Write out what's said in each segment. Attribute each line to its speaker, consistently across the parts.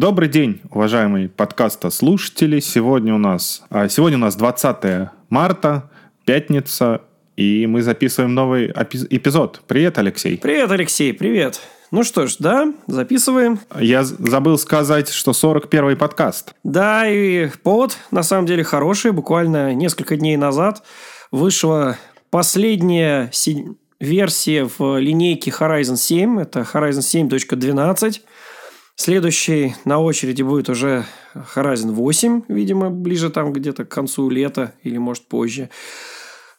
Speaker 1: Добрый день, уважаемые подкаста слушатели. Сегодня у нас, а, сегодня у нас 20 марта, пятница, и мы записываем новый эпизод. Привет, Алексей.
Speaker 2: Привет, Алексей, привет. Ну что ж, да, записываем.
Speaker 1: Я забыл сказать, что 41-й подкаст.
Speaker 2: Да, и повод на самом деле хороший. Буквально несколько дней назад вышла последняя версия в линейке Horizon 7. Это Horizon 7.12. Следующий на очереди будет уже Horizon 8, видимо, ближе там где-то к концу лета или, может, позже.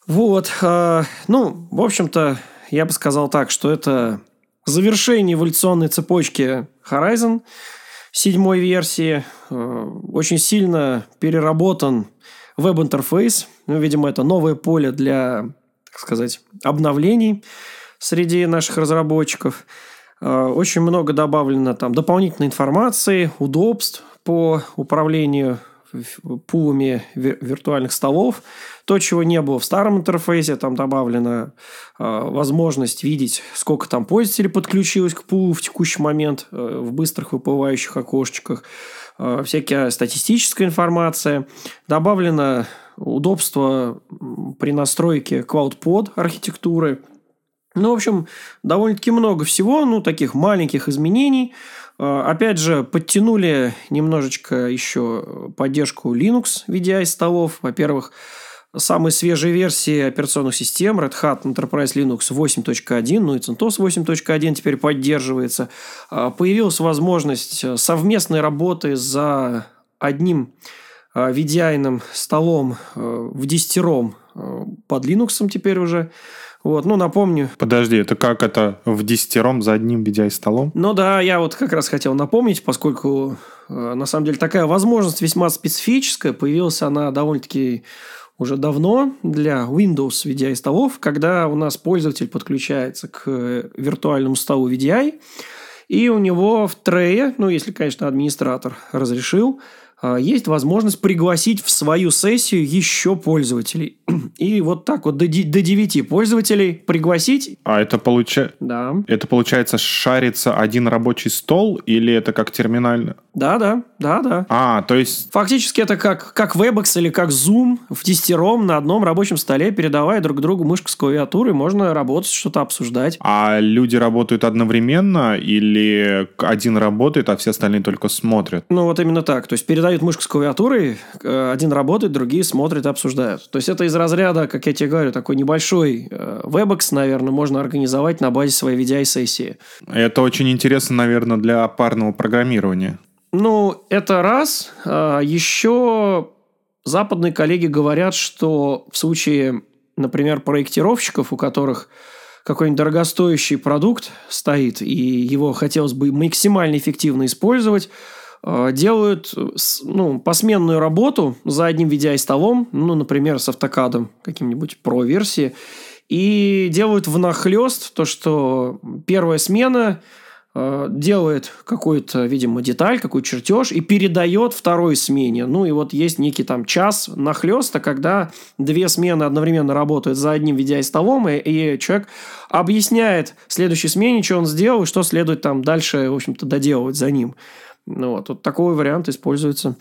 Speaker 2: Вот. А, ну, в общем-то, я бы сказал так, что это завершение эволюционной цепочки Horizon седьмой версии. А, очень сильно переработан веб-интерфейс. Ну, видимо, это новое поле для, так сказать, обновлений среди наших разработчиков – Э, очень много добавлено там дополнительной информации, удобств по управлению пулами виртуальных столов. То, чего не было в старом интерфейсе, там добавлена э, возможность видеть, сколько там пользователей подключилось к пулу в текущий момент э, в быстрых выплывающих окошечках. Э, всякая статистическая информация. Добавлено удобство при настройке CloudPod архитектуры – ну, в общем, довольно-таки много всего, ну, таких маленьких изменений. А, опять же, подтянули немножечко еще поддержку Linux VDI-столов. Во-первых, самые свежие версии операционных систем Red Hat Enterprise Linux 8.1, ну и CentOS 8.1 теперь поддерживается. А, появилась возможность совместной работы за одним VDI а, столом в десятером под Linux теперь уже. Вот, ну, напомню.
Speaker 1: Подожди, это как это в десятером за одним VDI-столом?
Speaker 2: Ну да, я вот как раз хотел напомнить, поскольку э, на самом деле такая возможность весьма специфическая, появилась она довольно-таки уже давно для Windows VDI-столов, когда у нас пользователь подключается к виртуальному столу VDI, и у него в трее, ну, если, конечно, администратор разрешил, есть возможность пригласить в свою сессию еще пользователей. И вот так вот до, до 9 пользователей пригласить.
Speaker 1: А это, получа... да. это получается шарится один рабочий стол или это как терминально?
Speaker 2: Да, да, да, да.
Speaker 1: А, то есть...
Speaker 2: Фактически это как, как Webex или как Zoom в десятером на одном рабочем столе, передавая друг другу мышку с клавиатурой, можно работать, что-то обсуждать.
Speaker 1: А люди работают одновременно или один работает, а все остальные только смотрят?
Speaker 2: Ну, вот именно так. То есть передать дают мышку с клавиатурой, э, один работает, другие смотрят и обсуждают. То есть это из разряда, как я тебе говорю, такой небольшой э, WebEx, наверное, можно организовать на базе своей VDI-сессии.
Speaker 1: Это очень интересно, наверное, для парного программирования.
Speaker 2: Ну, это раз. А, Еще западные коллеги говорят, что в случае, например, проектировщиков, у которых какой-нибудь дорогостоящий продукт стоит, и его хотелось бы максимально эффективно использовать, делают ну, посменную работу за одним VDI-столом, ну, например, с автокадом каким-нибудь про-версии, и делают внахлест то, что первая смена э, делает какую-то, видимо, деталь, какой чертеж и передает второй смене. Ну, и вот есть некий там час нахлеста, когда две смены одновременно работают за одним VDI-столом, и, и человек объясняет следующей смене, что он сделал, и что следует там дальше, в общем-то, доделывать за ним. Ну, вот, вот такой вариант используется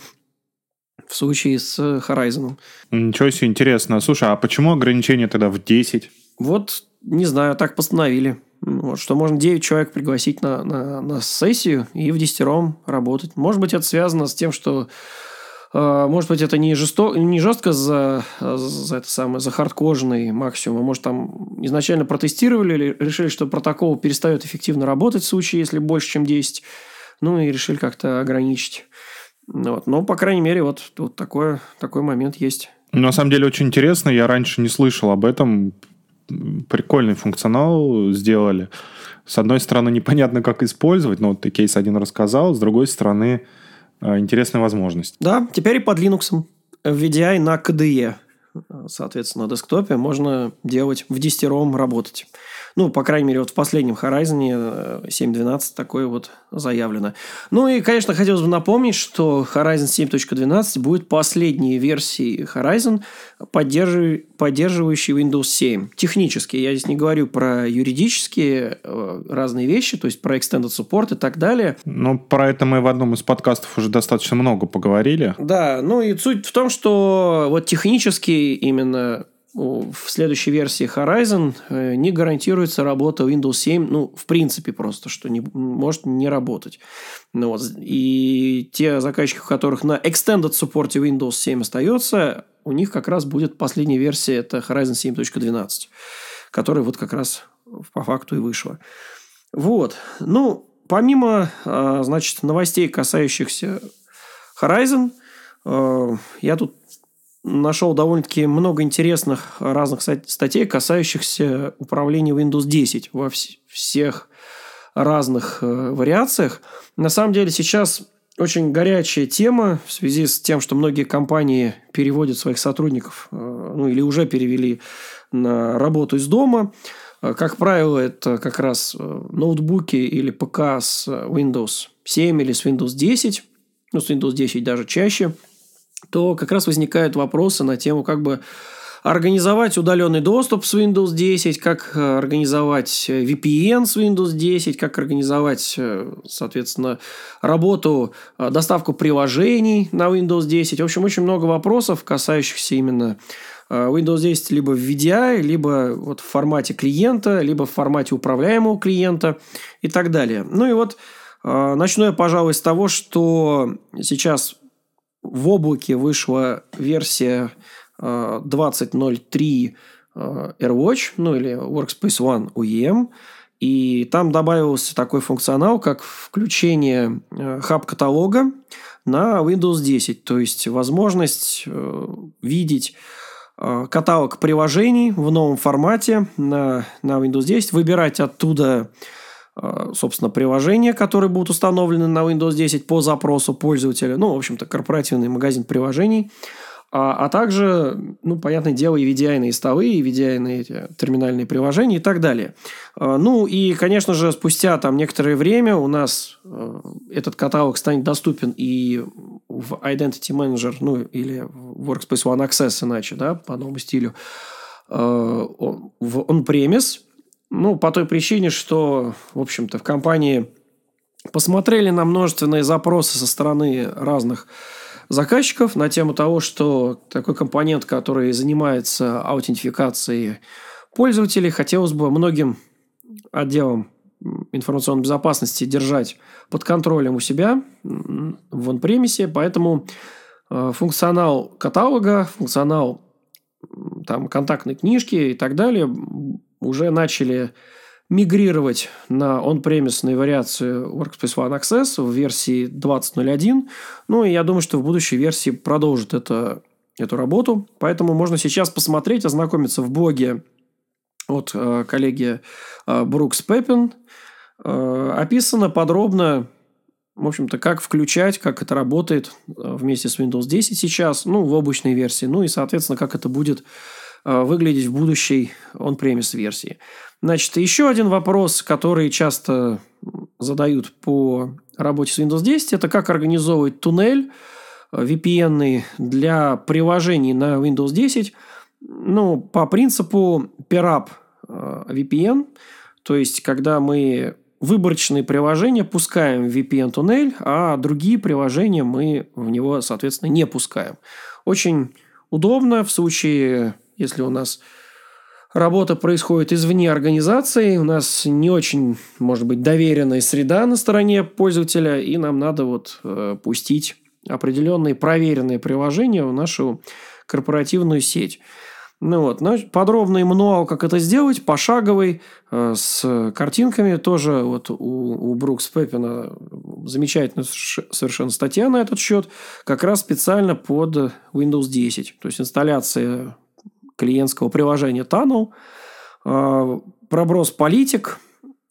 Speaker 2: в случае с Horizon.
Speaker 1: Ничего себе, интересно. Слушай, а почему ограничение тогда в 10?
Speaker 2: Вот, не знаю, так постановили. Вот, что можно 9 человек пригласить на, на, на сессию и в десятером работать. Может быть, это связано с тем, что э, может быть, это не, жесто... не жестко за, за это самое, за хардкожный максимум, а может, там изначально протестировали или решили, что протокол перестает эффективно работать в случае, если больше, чем 10 ну, и решили как-то ограничить. Вот. Но, по крайней мере, вот, вот такой, такой момент есть.
Speaker 1: На самом деле очень интересно. Я раньше не слышал об этом. Прикольный функционал сделали. С одной стороны, непонятно, как использовать, но вот ты кейс один рассказал. С другой стороны, э, интересная возможность.
Speaker 2: Да, теперь и под Linux. VDI на KDE. соответственно, на десктопе можно делать в десятером работать. Ну, по крайней мере, вот в последнем Horizon 7.12 э, такое вот заявлено. Ну и, конечно, хотелось бы напомнить, что Horizon 7.12 будет последней версией Horizon, поддерживающей Windows 7. Технически, я здесь не говорю про юридические э, разные вещи, то есть про Extended Support и так далее.
Speaker 1: Ну, про это мы в одном из подкастов уже достаточно много поговорили.
Speaker 2: Да, ну и суть в том, что вот технически именно в следующей версии Horizon э, не гарантируется работа Windows 7, ну, в принципе просто, что не, может не работать. Ну, вот. И те заказчики, у которых на Extended Support Windows 7 остается, у них как раз будет последняя версия, это Horizon 7.12, которая вот как раз по факту и вышла. Вот. Ну, помимо, а, значит, новостей, касающихся Horizon, э, я тут нашел довольно-таки много интересных разных статей, касающихся управления Windows 10 во всех разных э, вариациях. На самом деле сейчас очень горячая тема в связи с тем, что многие компании переводят своих сотрудников, э, ну или уже перевели на работу из дома. Э, как правило, это как раз ноутбуки или ПК с Windows 7 или с Windows 10, ну, с Windows 10 даже чаще – то как раз возникают вопросы на тему, как бы организовать удаленный доступ с Windows 10, как э, организовать э, VPN с Windows 10, как организовать, э, соответственно, работу, доставку приложений на Windows 10. В общем, очень много вопросов, касающихся именно Windows 10 либо в VDI, либо вот в формате клиента, либо в формате управляемого клиента и так далее. Ну и вот начну я, пожалуй, с того, что сейчас в облаке вышла версия 20.03 э, э, AirWatch, ну или Workspace ONE UEM, и там добавился такой функционал, как включение э, хаб-каталога на Windows 10, то есть возможность видеть каталог приложений в новом формате на, на Windows 10, выбирать оттуда собственно, приложения, которые будут установлены на Windows 10 по запросу пользователя. Ну, в общем-то, корпоративный магазин приложений. А, а также, ну, понятное дело, и VDI столы, и VDI эти терминальные приложения и так далее. А, ну, и, конечно же, спустя там некоторое время у нас э, этот каталог станет доступен и в Identity Manager, ну, или в Workspace ONE Access, иначе, да, по новому стилю, э, в on-premise, ну, по той причине, что, в общем-то, в компании посмотрели на множественные запросы со стороны разных заказчиков на тему того, что такой компонент, который занимается аутентификацией пользователей, хотелось бы многим отделам информационной безопасности держать под контролем у себя в он-премисе, поэтому э, функционал каталога, функционал там, контактной книжки и так далее уже начали мигрировать на он-премисную вариацию Workspace ONE Access в версии 20.01. Ну, и я думаю, что в будущей версии продолжит это, эту работу. Поэтому можно сейчас посмотреть, ознакомиться в блоге от э, коллеги э, Брукс Пеппин. Э, описано подробно, в общем-то, как включать, как это работает э, вместе с Windows 10 сейчас, ну, в облачной версии. Ну, и, соответственно, как это будет выглядеть в будущей он-премис версии. Значит, еще один вопрос, который часто задают по работе с Windows 10, это как организовывать туннель э, VPN для приложений на Windows 10. Ну, по принципу PRAP э, VPN, то есть, когда мы выборочные приложения пускаем в VPN-туннель, а другие приложения мы в него, соответственно, не пускаем. Очень удобно в случае если у нас работа происходит извне организации, у нас не очень, может быть, доверенная среда на стороне пользователя, и нам надо вот э, пустить определенные проверенные приложения в нашу корпоративную сеть. Ну вот, но подробный мануал, как это сделать, пошаговый, э, с картинками, тоже вот у, у Брукс Пеппина замечательная совершенно статья на этот счет, как раз специально под Windows 10. То есть инсталляция клиентского приложения Tunnel, а, проброс политик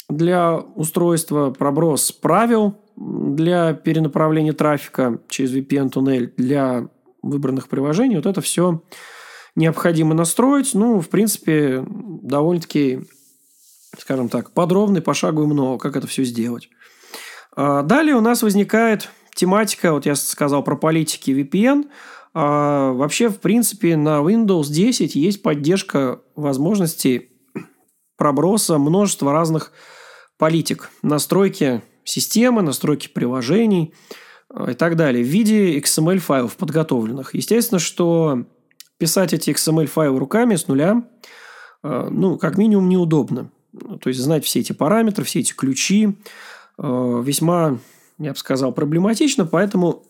Speaker 2: для устройства, проброс правил для перенаправления трафика через VPN-туннель для выбранных приложений. Вот это все необходимо настроить. Ну, в принципе, довольно-таки, скажем так, подробно и пошагово много, как это все сделать. А, далее у нас возникает тематика, вот я сказал про политики VPN. А, вообще, в принципе, на Windows 10 есть поддержка возможностей проброса множества разных политик. Настройки системы, настройки приложений а, и так далее в виде XML-файлов подготовленных. Естественно, что писать эти XML-файлы руками с нуля, а, ну, как минимум, неудобно. То есть, знать все эти параметры, все эти ключи весьма, я бы сказал, проблематично, поэтому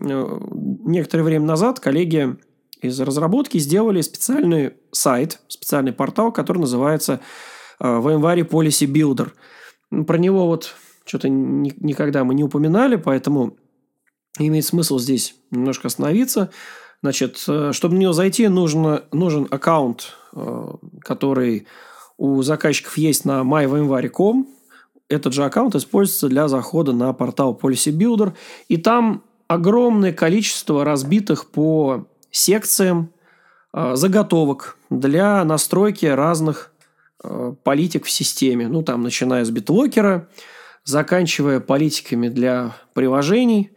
Speaker 2: некоторое время назад коллеги из разработки сделали специальный сайт, специальный портал, который называется VMware э, Policy Builder. Про него вот что-то никогда мы не упоминали, поэтому имеет смысл здесь немножко остановиться. Значит, э, чтобы на него зайти, нужно, нужен аккаунт, э, который у заказчиков есть на myvmware.com. Этот же аккаунт используется для захода на портал Policy Builder. И там огромное количество разбитых по секциям э, заготовок для настройки разных э, политик в системе. Ну, там, начиная с битлокера, заканчивая политиками для приложений,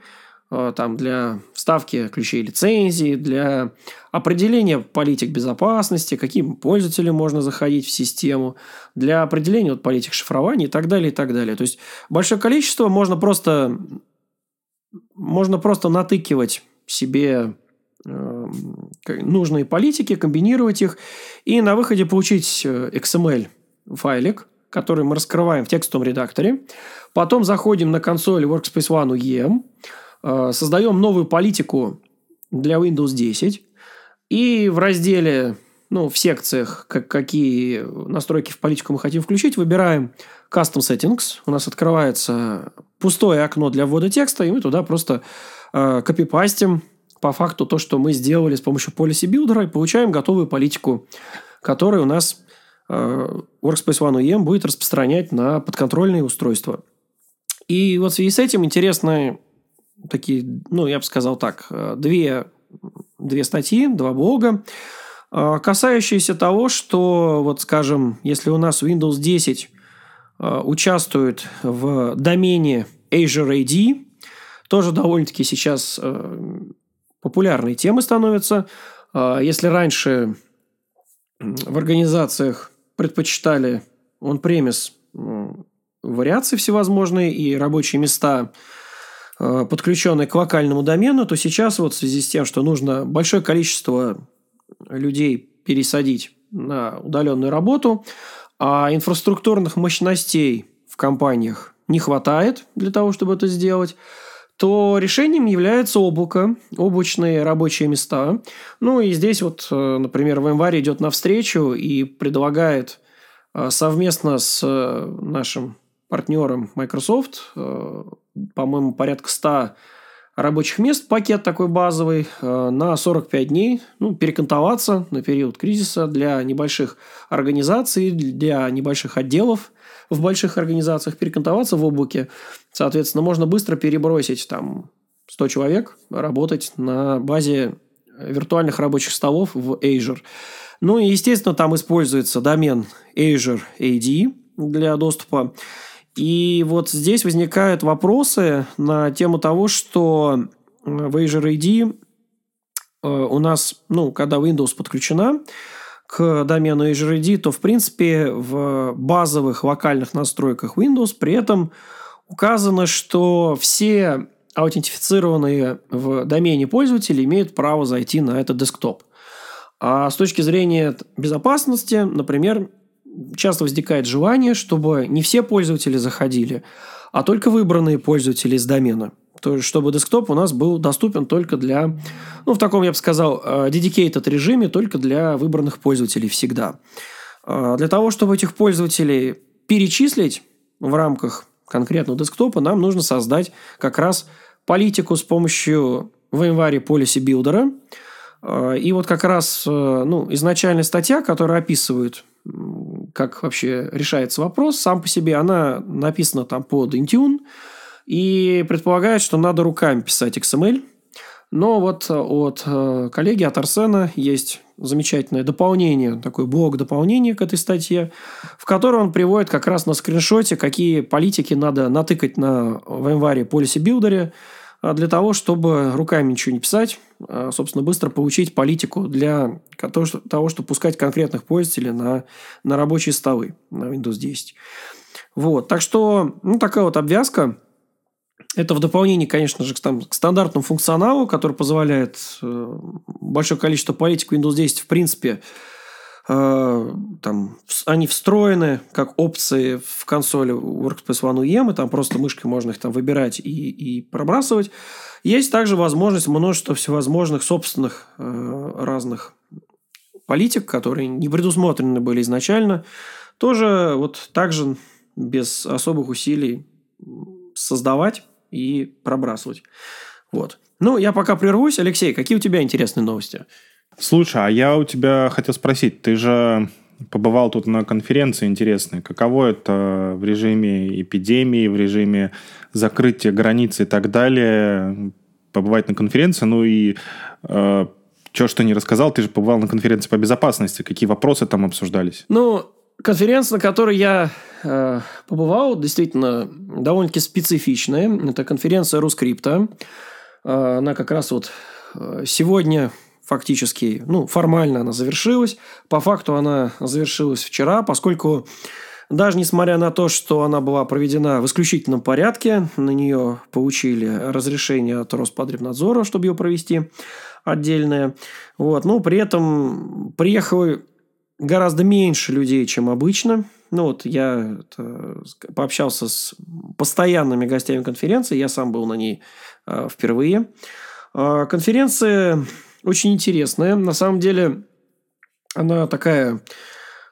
Speaker 2: э, там, для вставки ключей лицензии, для определения политик безопасности, каким пользователям можно заходить в систему, для определения вот, политик шифрования и так далее, и так далее. То есть, большое количество можно просто можно просто натыкивать себе э, нужные политики, комбинировать их и на выходе получить э, XML файлик, который мы раскрываем в текстовом редакторе. Потом заходим на консоль Workspace ONE UEM, э, создаем новую политику для Windows 10 и в разделе, ну, в секциях, как, какие настройки в политику мы хотим включить, выбираем Custom Settings. У нас открывается пустое окно для ввода текста, и мы туда просто э, копипастим по факту то, что мы сделали с помощью Policy Builder, и получаем готовую политику, которая у нас э, Workspace ONE UEM будет распространять на подконтрольные устройства. И вот в связи с этим интересны такие, ну, я бы сказал так, э, две, две статьи, два блога, э, касающиеся того, что, вот скажем, если у нас Windows 10 Э, участвует в домене Azure AD. Тоже довольно-таки сейчас э, популярной темой становится. Э, если раньше в организациях предпочитали он-премис вариации всевозможные и рабочие места, подключенные к локальному домену, то сейчас вот в связи с тем, что нужно большое количество людей пересадить на удаленную работу, а инфраструктурных мощностей в компаниях не хватает для того, чтобы это сделать, то решением является облако, облачные рабочие места. Ну и здесь вот, э, например, VMware идет навстречу и предлагает э, совместно с э, нашим партнером Microsoft, по-моему, порядка 100 рабочих мест, пакет такой базовый, э, на 45 дней, ну, перекантоваться на период кризиса для небольших организаций, для небольших отделов в больших организациях, перекантоваться в облаке. Соответственно, можно быстро перебросить там 100 человек, работать на базе виртуальных рабочих столов в Azure. Ну и, естественно, там используется домен Azure AD для доступа. И вот здесь возникают вопросы на тему того, что э, Azure AD э, у нас, ну, когда Windows подключена к домену Azure AD, то, в принципе, в базовых локальных настройках Windows при этом указано, что все аутентифицированные в домене пользователи имеют право зайти на этот десктоп. А с точки зрения безопасности, например, часто возникает желание, чтобы не все пользователи заходили, а только выбранные пользователи из домена. То есть, чтобы десктоп у нас был доступен только для, ну, в таком, я бы сказал, э, dedicated режиме, только для выбранных пользователей всегда. Э, для того, чтобы этих пользователей перечислить в рамках конкретного десктопа, нам нужно создать как раз политику с помощью VMware Policy Builder. Э, и вот как раз ну, изначальная статья, которая описывает как вообще решается вопрос сам по себе. Она написана там под Intune и предполагает, что надо руками писать XML. Но вот от коллеги, от Арсена есть замечательное дополнение, такой блок дополнения к этой статье, в котором он приводит как раз на скриншоте, какие политики надо натыкать на в январе Policy Builder для того, чтобы руками ничего не писать, а, собственно, быстро получить политику для того, чтобы пускать конкретных пользователей на, на рабочие столы на Windows 10. Вот. Так что, ну, такая вот обвязка. Это в дополнение, конечно же, к стандартному функционалу, который позволяет э, большое количество политик Windows 10, в принципе, там, они встроены как опции в консоли Workspace ONE UEM, и там просто мышкой можно их там выбирать и, и пробрасывать. Есть также возможность множества всевозможных собственных э, разных политик, которые не предусмотрены были изначально, тоже вот также без особых усилий создавать и пробрасывать. Вот. Ну, я пока прервусь. Алексей, какие у тебя интересные новости?
Speaker 1: Слушай, а я у тебя хотел спросить, ты же побывал тут на конференции интересной. Каково это в режиме эпидемии, в режиме закрытия границ и так далее, побывать на конференции? Ну и э, что, что не рассказал, ты же побывал на конференции по безопасности. Какие вопросы там обсуждались?
Speaker 2: Ну, конференция, на которой я э, побывал, действительно довольно-таки специфичная. Это конференция Рускрипта. Э, она как раз вот э, сегодня фактически, ну, формально она завершилась. По факту она завершилась вчера, поскольку даже несмотря на то, что она была проведена в исключительном порядке, на нее получили разрешение от Роспотребнадзора, чтобы ее провести отдельное. Вот. Но при этом приехало гораздо меньше людей, чем обычно. Ну вот я пообщался с постоянными гостями конференции, я сам был на ней э, впервые. Э, конференция очень интересная. На самом деле она такая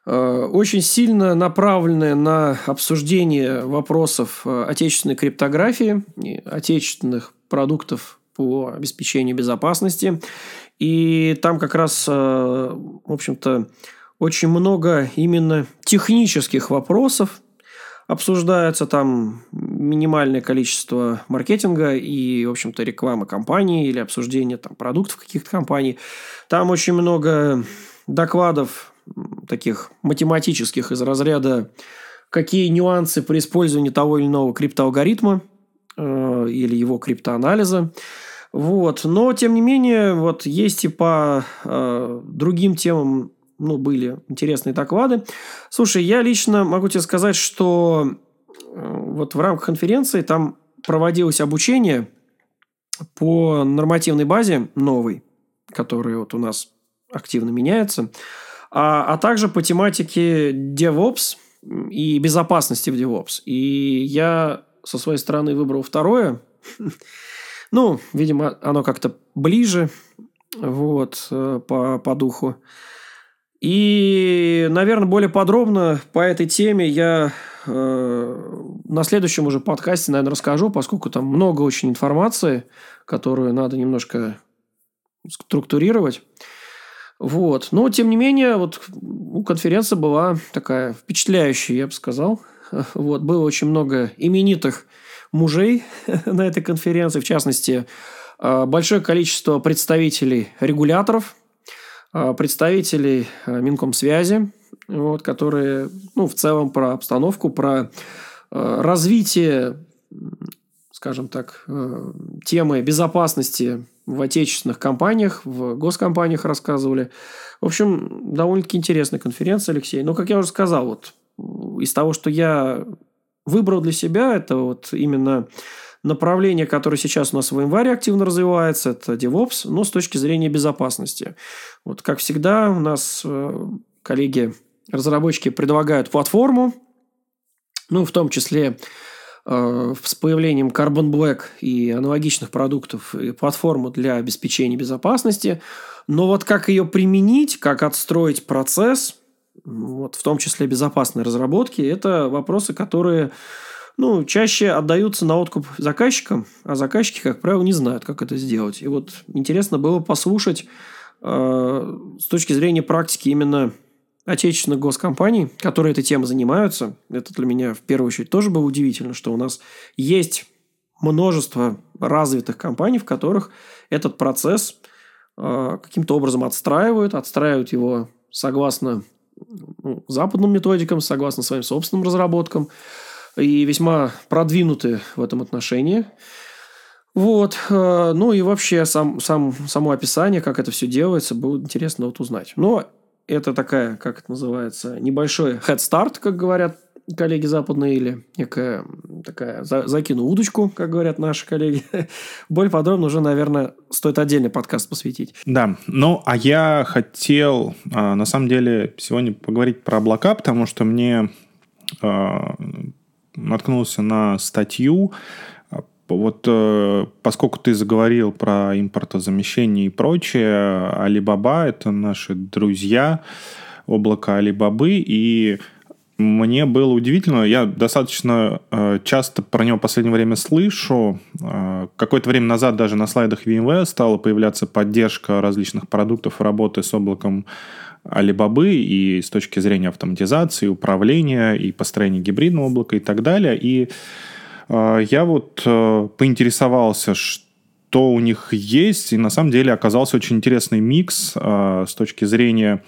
Speaker 2: э, очень сильно направленная на обсуждение вопросов э, отечественной криптографии, отечественных продуктов по обеспечению безопасности. И там как раз, э, в общем-то, очень много именно технических вопросов обсуждается. Там минимальное количество маркетинга и, в общем-то, рекламы компании или обсуждения там, продуктов каких-то компаний. Там очень много докладов таких математических из разряда какие нюансы при использовании того или иного криптоалгоритма э, или его криптоанализа. Вот. Но, тем не менее, вот есть и по э, другим темам ну, были интересные доклады. Слушай, я лично могу тебе сказать, что э, вот в рамках конференции там проводилось обучение по нормативной базе новой, которая вот у нас активно меняется, а, а также по тематике DevOps и безопасности в DevOps. И я со своей стороны выбрал второе. Ну, видимо, оно как-то ближе вот, э, по, по духу. И, наверное, более подробно по этой теме я э, на следующем уже подкасте, наверное, расскажу, поскольку там много очень информации, которую надо немножко структурировать. Вот. Но, тем не менее, вот у конференции была такая впечатляющая, я бы сказал. Вот. Было очень много именитых мужей на этой конференции. В частности, э, большое количество представителей регуляторов – представителей а, Минкомсвязи, вот, которые ну, в целом про обстановку, про а, развитие, скажем так, темы безопасности в отечественных компаниях, в госкомпаниях рассказывали. В общем, довольно-таки интересная конференция, Алексей. Но, как я уже сказал, вот из того, что я выбрал для себя, это вот именно направление, которое сейчас у нас в январе активно развивается, это DevOps, но с точки зрения безопасности. Вот как всегда у нас э, коллеги разработчики предлагают платформу, ну, в том числе э, с появлением Carbon Black и аналогичных продуктов и платформу для обеспечения безопасности. Но вот как ее применить, как отстроить процесс, вот, в том числе безопасной разработки, это вопросы, которые ну, чаще отдаются на откуп заказчикам, а заказчики, как правило, не знают, как это сделать. И вот интересно было послушать э, с точки зрения практики именно отечественных госкомпаний, которые этой темой занимаются. Это для меня в первую очередь тоже было удивительно, что у нас есть множество развитых компаний, в которых этот процесс э, каким-то образом отстраивают, отстраивают его согласно ну, западным методикам, согласно своим собственным разработкам, и весьма продвинуты в этом отношении. Вот. Э, ну и вообще сам, сам, само описание, как это все делается, было интересно вот узнать. Но это такая, как это называется, небольшой head start, как говорят коллеги западные, или некая такая за, закину удочку, как говорят наши коллеги. Более подробно уже, наверное, стоит отдельный подкаст посвятить.
Speaker 1: Да, ну, а я хотел, а, на самом деле, сегодня поговорить про облака, потому что мне а, наткнулся на статью, вот э, поскольку ты заговорил про импортозамещение и прочее, Alibaba – это наши друзья, облако Alibaba, и мне было удивительно, я достаточно э, часто про него в последнее время слышу. Э, какое-то время назад даже на слайдах VMware стала появляться поддержка различных продуктов работы с облаком Alibaba и с точки зрения автоматизации, управления и построения гибридного облака и так далее. И э, я вот э, поинтересовался, что у них есть, и на самом деле оказался очень интересный микс э, с точки зрения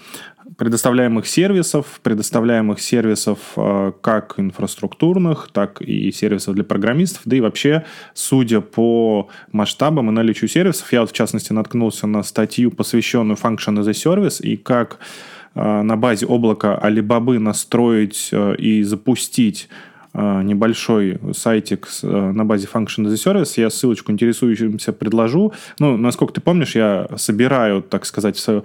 Speaker 1: предоставляемых сервисов, предоставляемых сервисов э, как инфраструктурных, так и сервисов для программистов, да и вообще, судя по масштабам и наличию сервисов, я вот в частности наткнулся на статью, посвященную Function as a Service, и как э, на базе облака Alibaba настроить э, и запустить небольшой сайтик на базе Function as a Service. Я ссылочку интересующимся предложу. Ну, насколько ты помнишь, я собираю, так сказать, свое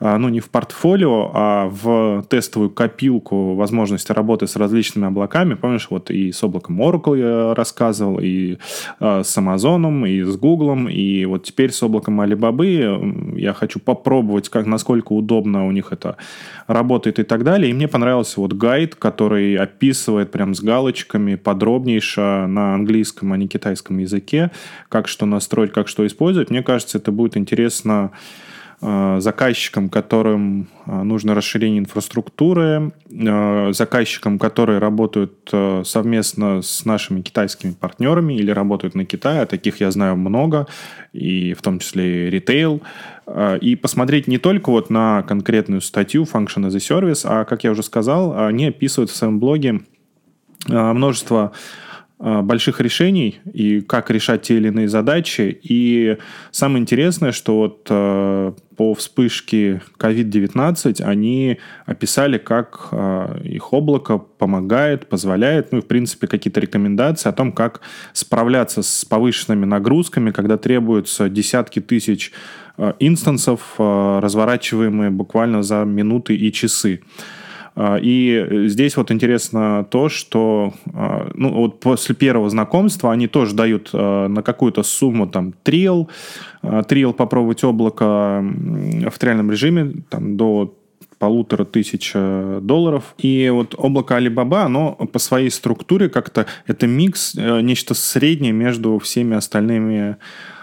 Speaker 1: а, ну, не в портфолио, а в тестовую копилку возможности работы с различными облаками. Помнишь, вот и с облаком Oracle я рассказывал, и э, с Amazon, и с Google, и вот теперь с облаком Alibaba я хочу попробовать, как, насколько удобно у них это работает и так далее. И мне понравился вот гайд, который описывает прям с галочками подробнейше на английском, а не китайском языке, как что настроить, как что использовать. Мне кажется, это будет интересно Э, заказчикам, которым э, нужно расширение инфраструктуры, э, заказчикам, которые работают совместно с нашими китайскими партнерами или работают на Китае, а таких я знаю много, и в том числе и ритейл, и посмотреть не только вот на конкретную статью Function as a Service, а, как я уже сказал, они описывают в своем блоге множество Э, больших решений и как решать те или иные задачи. И самое интересное, что вот э, по вспышке COVID-19 они описали, как э, их облако помогает, позволяет, ну и в принципе какие-то рекомендации о том, как справляться с повышенными нагрузками, когда требуются десятки тысяч инстансов, разворачиваемые буквально за минуты и часы. И здесь вот интересно то, что а, ну, вот после первого знакомства они тоже дают а, на какую-то сумму там триал, триал попробовать облако в триальном режиме там, до полутора тысяч долларов. И вот облако Alibaba, оно по своей структуре как-то, это микс, нечто среднее между всеми остальными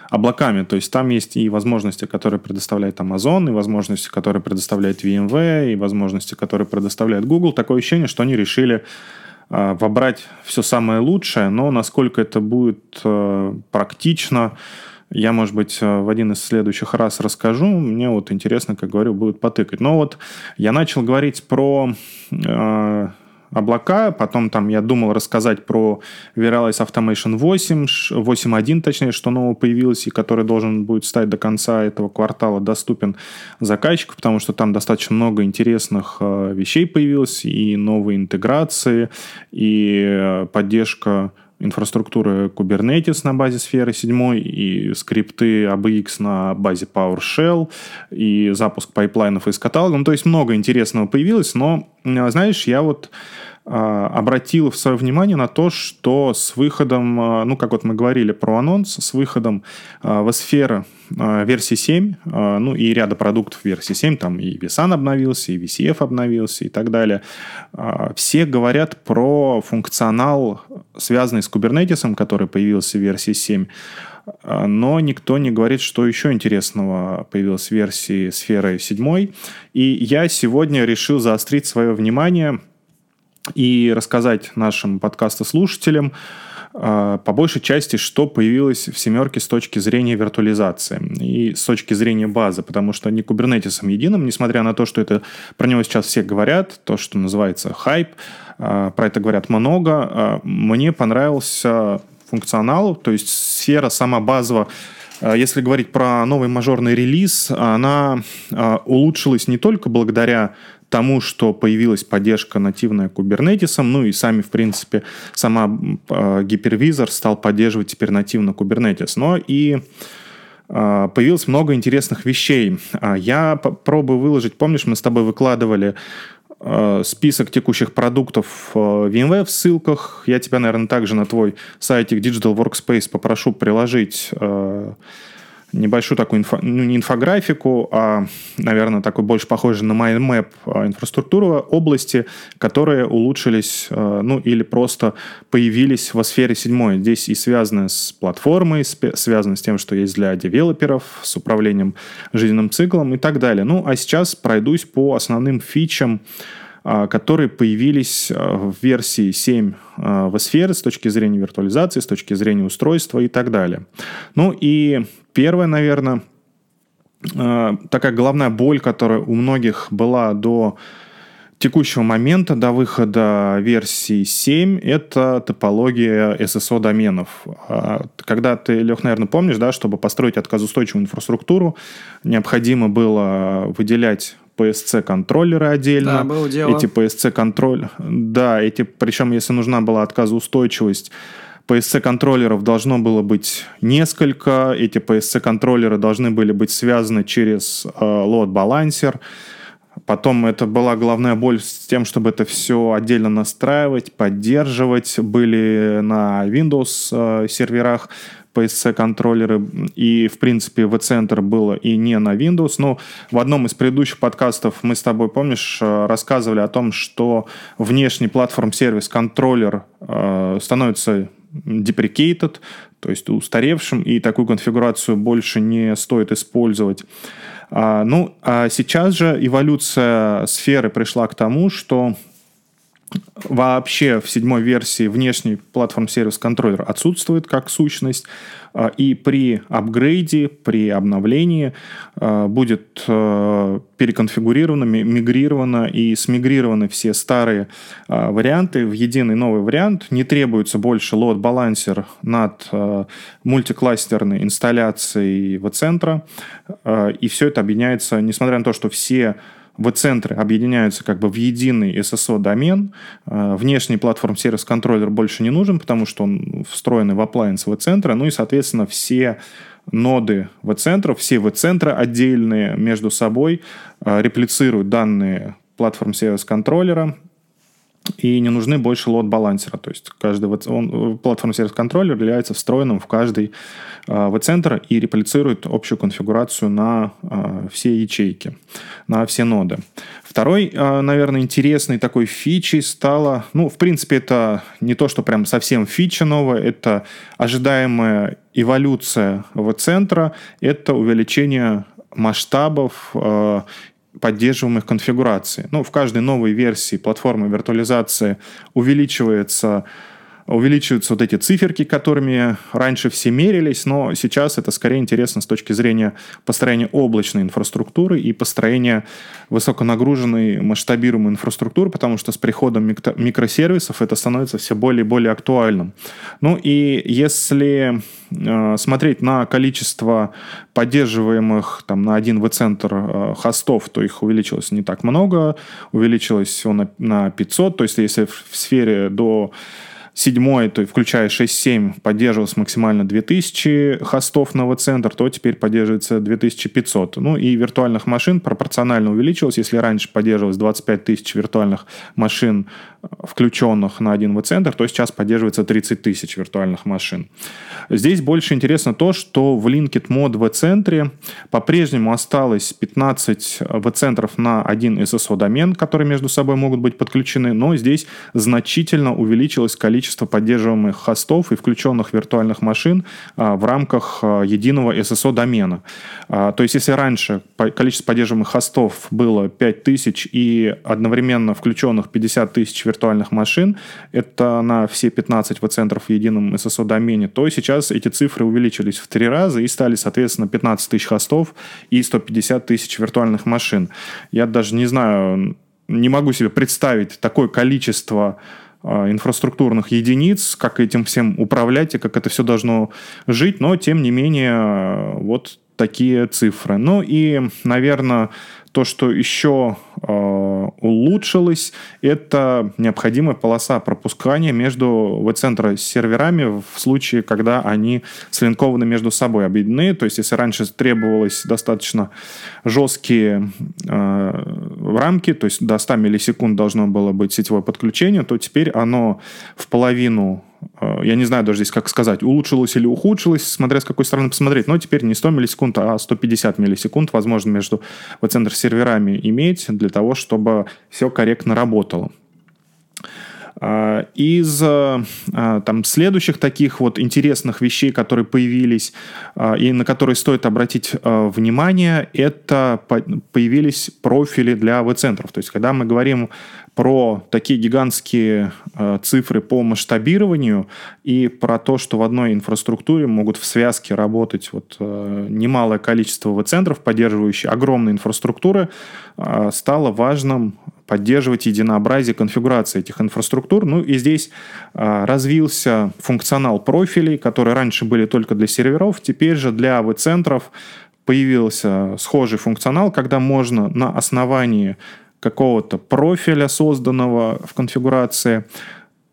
Speaker 1: облаками. То есть там есть и возможности, которые предоставляет Amazon, и возможности, которые предоставляет VMware, и возможности, которые предоставляет Google. Такое ощущение, что они решили э, вобрать все самое лучшее, но насколько это будет э, практично, я, может быть, э, в один из следующих раз расскажу. Мне вот интересно, как говорю, будет потыкать. Но вот я начал говорить про э, облака. Потом там я думал рассказать про Viralize Automation 8, 8.1, точнее, что нового появилось и который должен будет стать до конца этого квартала доступен заказчику, потому что там достаточно много интересных э, вещей появилось, и новые интеграции, и э, поддержка инфраструктуры Kubernetes на базе vSphere 7 и скрипты ABX на базе PowerShell и запуск пайплайнов из каталога. Ну, то есть много интересного появилось, но, знаешь, я вот а, обратил свое внимание на то, что с выходом, а, ну, как вот мы говорили про анонс, с выходом а, vSphere версии 7, ну, и ряда продуктов версии 7, там и vSAN обновился, и VCF обновился и так далее, все говорят про функционал, связанный с Kubernetes, который появился в версии 7, но никто не говорит, что еще интересного появилось в версии сферы 7. И я сегодня решил заострить свое внимание – и рассказать нашим подкастослушателям по большей части, что появилось в семерке с точки зрения виртуализации и с точки зрения базы, потому что не кубернетисом единым, несмотря на то, что это про него сейчас все говорят, то, что называется хайп, про это говорят много, мне понравился функционал, то есть сфера сама базово если говорить про новый мажорный релиз, она улучшилась не только благодаря тому, что появилась поддержка нативная Kubernetes, ну и сами, в принципе, сама э, гипервизор стал поддерживать теперь нативно Kubernetes, но и э, появилось много интересных вещей. А я пробую выложить, помнишь, мы с тобой выкладывали список текущих продуктов VMware в ссылках. Я тебя, наверное, также на твой сайтик Digital Workspace попрошу приложить небольшую такую, инфо, ну, не инфографику, а, наверное, такой больше похожий на MindMap а, инфраструктуру области, которые улучшились, а, ну, или просто появились в сфере седьмой. Здесь и связаны с платформой, связаны с тем, что есть для девелоперов, с управлением жизненным циклом и так далее. Ну, а сейчас пройдусь по основным фичам, которые появились в версии 7 в сфере с точки зрения виртуализации, с точки зрения устройства и так далее. Ну и Первое, наверное, э, такая головная боль, которая у многих была до текущего момента, до выхода версии 7, это топология SSO доменов. А, когда ты, Лех, наверное, помнишь, да, чтобы построить отказоустойчивую инфраструктуру, необходимо было выделять PSC-контроллеры отдельно.
Speaker 2: Да, было дело.
Speaker 1: Эти PSC-контроль... Да, эти, причем, если нужна была отказоустойчивость, PSC-контроллеров должно было быть несколько. Эти PSC-контроллеры должны были быть связаны через э, load-балансер. Потом это была главная боль с тем, чтобы это все отдельно настраивать, поддерживать. Были на Windows э, серверах PSC-контроллеры, и, в принципе, V-центр было и не на Windows. Но в одном из предыдущих подкастов мы с тобой, помнишь, э, рассказывали о том, что внешний платформ-сервис контроллер становится deprecated, то есть устаревшим, и такую конфигурацию больше не стоит использовать. А, ну, а сейчас же эволюция сферы пришла к тому, что вообще в седьмой версии внешний платформ-сервис контроллер отсутствует как сущность. А, и при апгрейде, при обновлении а, будет а, переконфигурировано, мигрировано и смигрированы все старые варианты в единый новый вариант. Не требуется больше лот-балансер над мультикластерной инсталляцией в центра. И все это объединяется, несмотря на то, что все в-центры объединяются как бы в единый SSO-домен. Э, внешний платформ-сервис-контроллер больше не нужен, потому что он встроенный в appliance в-центра. Ну и, соответственно, все ноды в-центров, все в-центры отдельные между собой э, реплицируют данные платформ-сервис-контроллера, и не нужны больше лот-балансера. То есть каждый он, платформа сервис-контроллер является встроенным в каждый э, V-центр и реплицирует общую конфигурацию на э, все ячейки, на все ноды. Второй, э, наверное, интересной такой фичей стало, ну, в принципе, это не то, что прям совсем фича новая, это ожидаемая эволюция V-центра, это увеличение масштабов э, поддерживаемых конфигураций. Ну, в каждой новой версии платформы виртуализации увеличивается увеличиваются вот эти циферки, которыми раньше все мерились, но сейчас это скорее интересно с точки зрения построения облачной инфраструктуры и построения высоконагруженной масштабируемой инфраструктуры, потому что с приходом микросервисов это становится все более и более актуальным. Ну и если э, смотреть на количество поддерживаемых там, на один V-центр э, хостов, то их увеличилось не так много, увеличилось всего на, на 500, то есть если в сфере до седьмой, то включая 6.7, поддерживалось максимально 2000 хостов на центр то теперь поддерживается 2500. Ну и виртуальных машин пропорционально увеличилось. Если раньше поддерживалось 25 тысяч виртуальных машин, включенных на один центр то сейчас поддерживается 30 тысяч виртуальных машин. Здесь больше интересно то, что в Linked Mod в центре по-прежнему осталось 15 в-центров на один SSO-домен, которые между собой могут быть подключены, но здесь значительно увеличилось количество поддерживаемых хостов и включенных виртуальных машин а, в рамках а, единого SSO-домена. А, то есть, если раньше количество поддерживаемых хостов было 5000 и одновременно включенных 50 тысяч виртуальных машин, это на все 15 V-центров в едином SSO-домене, то сейчас эти цифры увеличились в три раза и стали, соответственно, 15 тысяч хостов и 150 тысяч виртуальных машин. Я даже не знаю, не могу себе представить такое количество а, инфраструктурных единиц, как этим всем управлять и как это все должно жить, но тем не менее вот такие цифры. Ну и, наверное, то, что еще э, улучшилось, это необходимая полоса пропускания между веб-центра с серверами в случае, когда они слинкованы между собой, объединены. То есть, если раньше требовалось достаточно жесткие э, рамки, то есть до 100 миллисекунд должно было быть сетевое подключение, то теперь оно в половину я не знаю даже здесь, как сказать, улучшилось или ухудшилось, смотря с какой стороны посмотреть, но теперь не 100 миллисекунд, а 150 миллисекунд, возможно, между центр серверами иметь для того, чтобы все корректно работало. А, из а, там, следующих таких вот интересных вещей, которые появились а, и на которые стоит обратить внимание, это появились профили для V-центров. То есть, когда мы говорим про такие гигантские цифры по масштабированию и про то, что в одной инфраструктуре могут в связке работать вот немалое количество V-центров, поддерживающие огромные инфраструктуры, стало важным поддерживать единообразие конфигурации этих инфраструктур. Ну и здесь а, развился функционал профилей, которые раньше были только для серверов, теперь же для AV-центров появился схожий функционал, когда можно на основании какого-то профиля, созданного в конфигурации,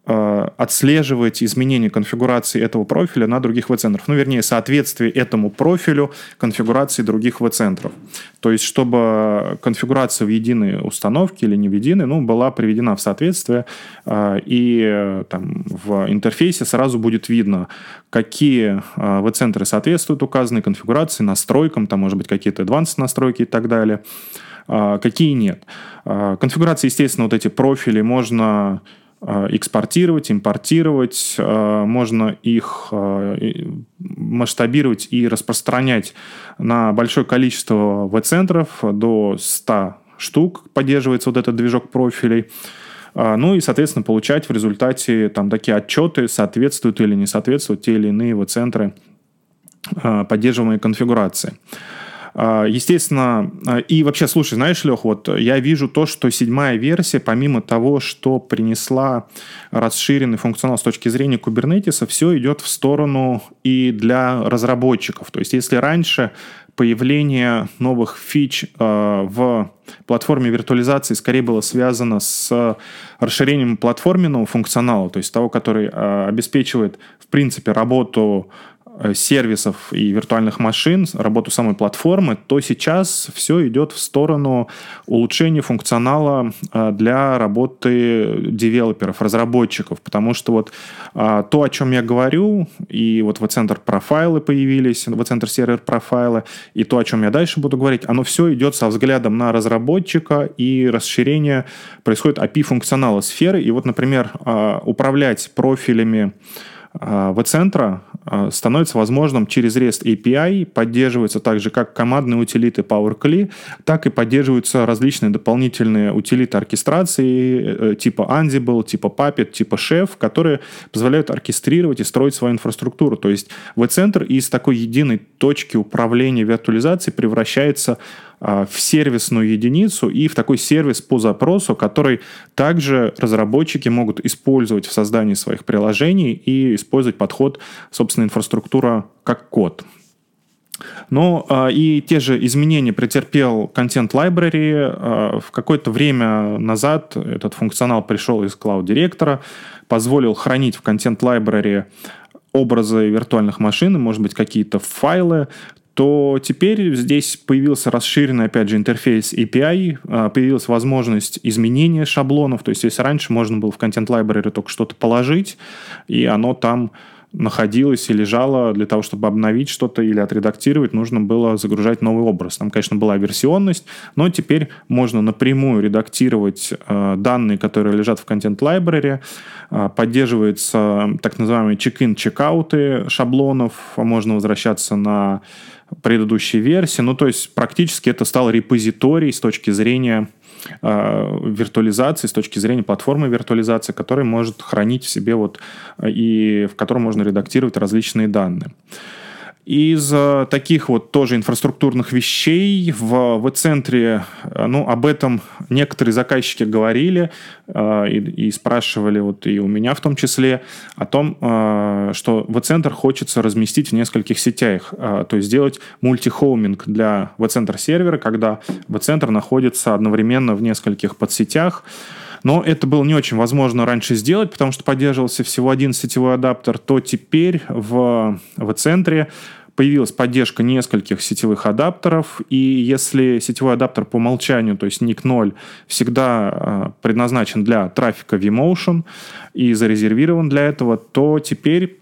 Speaker 1: отслеживать изменения конфигурации этого профиля на других V-центров. Ну, вернее, соответствие этому профилю конфигурации других V-центров. То есть, чтобы конфигурация в единой установке или не в единой, ну, была приведена в соответствие, э, и э, там, в интерфейсе сразу будет видно, какие V-центры соответствуют указанной конфигурации, настройкам, там, может быть, какие-то advanced настройки и так далее, какие нет. Конфигурации, естественно, вот эти профили можно Э, экспортировать, импортировать, э, можно их э, масштабировать и распространять на большое количество веб-центров, до 100 штук поддерживается вот этот движок профилей. Ну и, соответственно, получать в результате там такие отчеты, соответствуют или не соответствуют те или иные веб-центры поддерживаемой конфигурации. А, естественно, а, и вообще, слушай, знаешь, Лех, вот я вижу то, что седьмая версия, помимо того, что принесла расширенный функционал с точки зрения кубернетиса, все идет в сторону и для разработчиков. То есть, если раньше появление новых фич э, в платформе виртуализации скорее было связано с расширением платформенного функционала, то есть того, который обеспечивает, в принципе, работу сервисов и виртуальных машин, работу самой платформы, то сейчас все идет в сторону улучшения функционала э, для работы девелоперов, разработчиков, потому что вот э, то, о чем я говорю, и вот в центр профайлы появились, в центр сервер профайлы, и то, о чем я дальше буду говорить, оно все идет со взглядом на разработчика, и расширение происходит API функционала сферы, и вот, например, управлять профилями в-центра а, становится возможным через REST API, поддерживаются также как командные утилиты PowerCli, так и поддерживаются различные дополнительные утилиты оркестрации э, типа Ansible, типа Puppet, типа Chef, которые позволяют оркестрировать и строить свою инфраструктуру. То есть V-центр из такой единой точки управления виртуализацией превращается в сервисную единицу и в такой сервис по запросу, который также разработчики могут использовать в создании своих приложений и использовать подход, собственно, инфраструктура как код. Ну а, и те же изменения претерпел Content Library. А, в какое-то время назад этот функционал пришел из Cloud директора позволил хранить в Content Library образы виртуальных машин, может быть, какие-то файлы, то теперь здесь появился расширенный, опять же, интерфейс API, а, появилась возможность изменения шаблонов, то есть если раньше можно было в Content Library только что-то положить, и оно там находилось и лежало для того, чтобы обновить что-то или отредактировать, нужно было загружать новый образ. Там, конечно, была версионность, но теперь можно напрямую редактировать э, данные, которые лежат в Content Library. Э, поддерживается так называемые check-in, check-ауты шаблонов. Можно возвращаться на предыдущей версии. Ну, то есть практически это стал репозиторий с точки зрения виртуализации, с точки зрения платформы виртуализации, которая может хранить в себе вот и в котором можно редактировать различные данные. Из э, таких вот тоже инфраструктурных вещей в, в центре, э, ну, об этом некоторые заказчики говорили э, и, и спрашивали, вот и у меня в том числе, о том, э, что в-центр хочется разместить в нескольких сетях, э, то есть сделать мультихоуминг для в-центр сервера, когда в-центр находится одновременно в нескольких подсетях, но это было не очень возможно раньше сделать, потому что поддерживался всего один сетевой адаптер, то теперь в, в центре появилась поддержка нескольких сетевых адаптеров, и если сетевой адаптер по умолчанию, то есть NIC 0, всегда а, предназначен для трафика vMotion и зарезервирован для этого, то теперь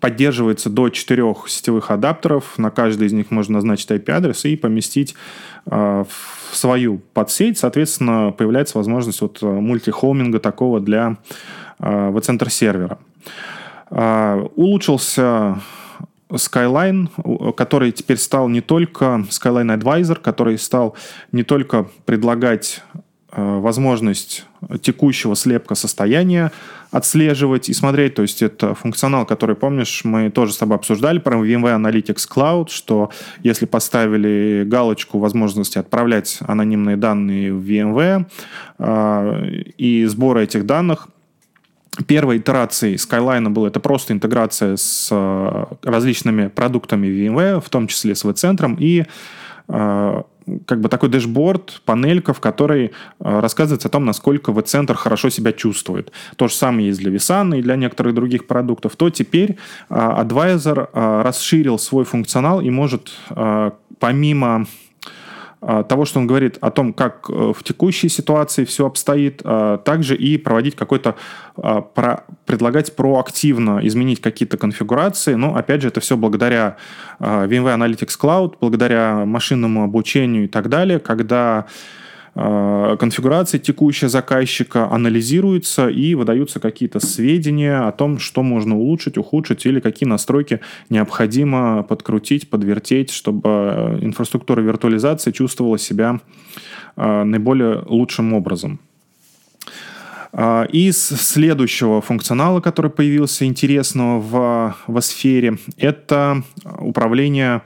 Speaker 1: поддерживается до четырех сетевых адаптеров. На каждый из них можно назначить IP-адрес и поместить э, в свою подсеть. Соответственно, появляется возможность вот мультихоуминга такого для э, в-центр сервера. Э, улучшился Skyline, который теперь стал не только Skyline Advisor, который стал не только предлагать Э, возможность текущего слепка состояния отслеживать и смотреть. То есть это функционал, который, помнишь, мы тоже с тобой обсуждали про VMware Analytics Cloud, что если поставили галочку возможности отправлять анонимные данные в VMware э, и сбора этих данных, Первой итерацией Skyline было это просто интеграция с э, различными продуктами VMware, в том числе с V-центром, и как бы такой дэшборд, панелька, в которой э, рассказывается о том, насколько V-центр хорошо себя чувствует. То же самое есть для Visan и для некоторых других продуктов. То теперь э, Advisor э, расширил свой функционал и может помимо того, что он говорит о том, как э, в текущей ситуации все обстоит, а, также и проводить какой-то, а, предлагать проактивно изменить какие-то конфигурации. Но, опять же, это все благодаря VMware Analytics Cloud, благодаря машинному обучению и так далее, когда конфигурация текущая заказчика анализируется и выдаются какие-то сведения о том, что можно улучшить, ухудшить или какие настройки необходимо подкрутить, подвертеть, чтобы инфраструктура виртуализации чувствовала себя э, наиболее лучшим образом. Э, из следующего функционала, который появился интересного в, в сфере, это управление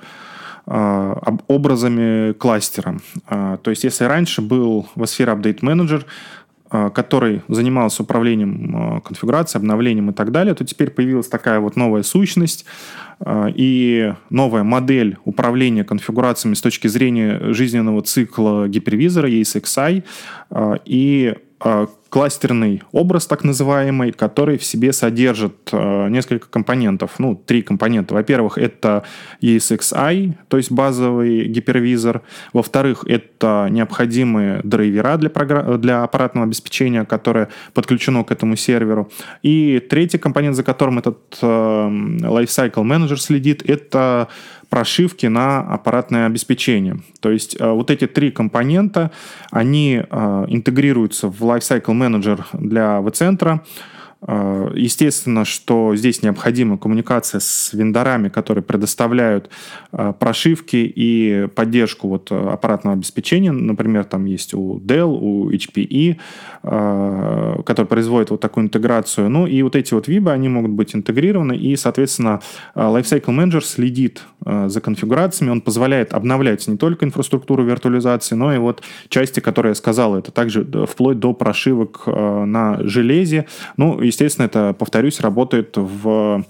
Speaker 1: образами кластера. А, то есть, если раньше был в сфере Update Manager, а, который занимался управлением конфигурацией, обновлением и так далее, то теперь появилась такая вот новая сущность и новая модель управления конфигурациями с точки зрения жизненного цикла гипервизора ESXi. И кластерный образ, так называемый, который в себе содержит э, несколько компонентов. Ну, три компонента. Во-первых, это ESXi, то есть базовый гипервизор. Во-вторых, это необходимые драйвера для, програ... для аппаратного обеспечения, которое подключено к этому серверу. И третий компонент, за которым этот э, Lifecycle Manager следит, это прошивки на аппаратное обеспечение. То есть э, вот эти три компонента, они э, интегрируются в Lifecycle Manager для V-центра, Э, естественно, что здесь необходима коммуникация с вендорами, которые предоставляют э, прошивки и поддержку вот аппаратного обеспечения. Например, там есть у Dell, у HPE, э, которые производят вот такую интеграцию. Ну и вот эти вот вибы, они могут быть интегрированы, и, соответственно, Lifecycle Manager следит за конфигурациями, он позволяет обновлять не только инфраструктуру виртуализации, но и вот части, которые я сказал, это также вплоть до прошивок на железе. Ну, и естественно, это, повторюсь, работает в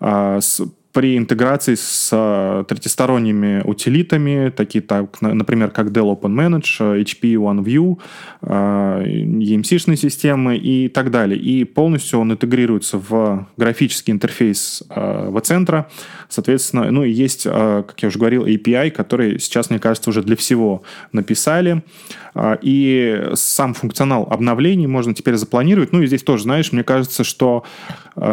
Speaker 1: а, с, при интеграции с а, третьесторонними утилитами, такие, так, например, как Dell OpenManage, HP OneView, а, EMC-шные системы и так далее. И полностью он интегрируется в графический интерфейс в-центра. Соответственно, ну и есть, как я уже говорил, API, который сейчас, мне кажется, уже для всего написали. И сам функционал обновлений можно теперь запланировать. Ну и здесь тоже, знаешь, мне кажется, что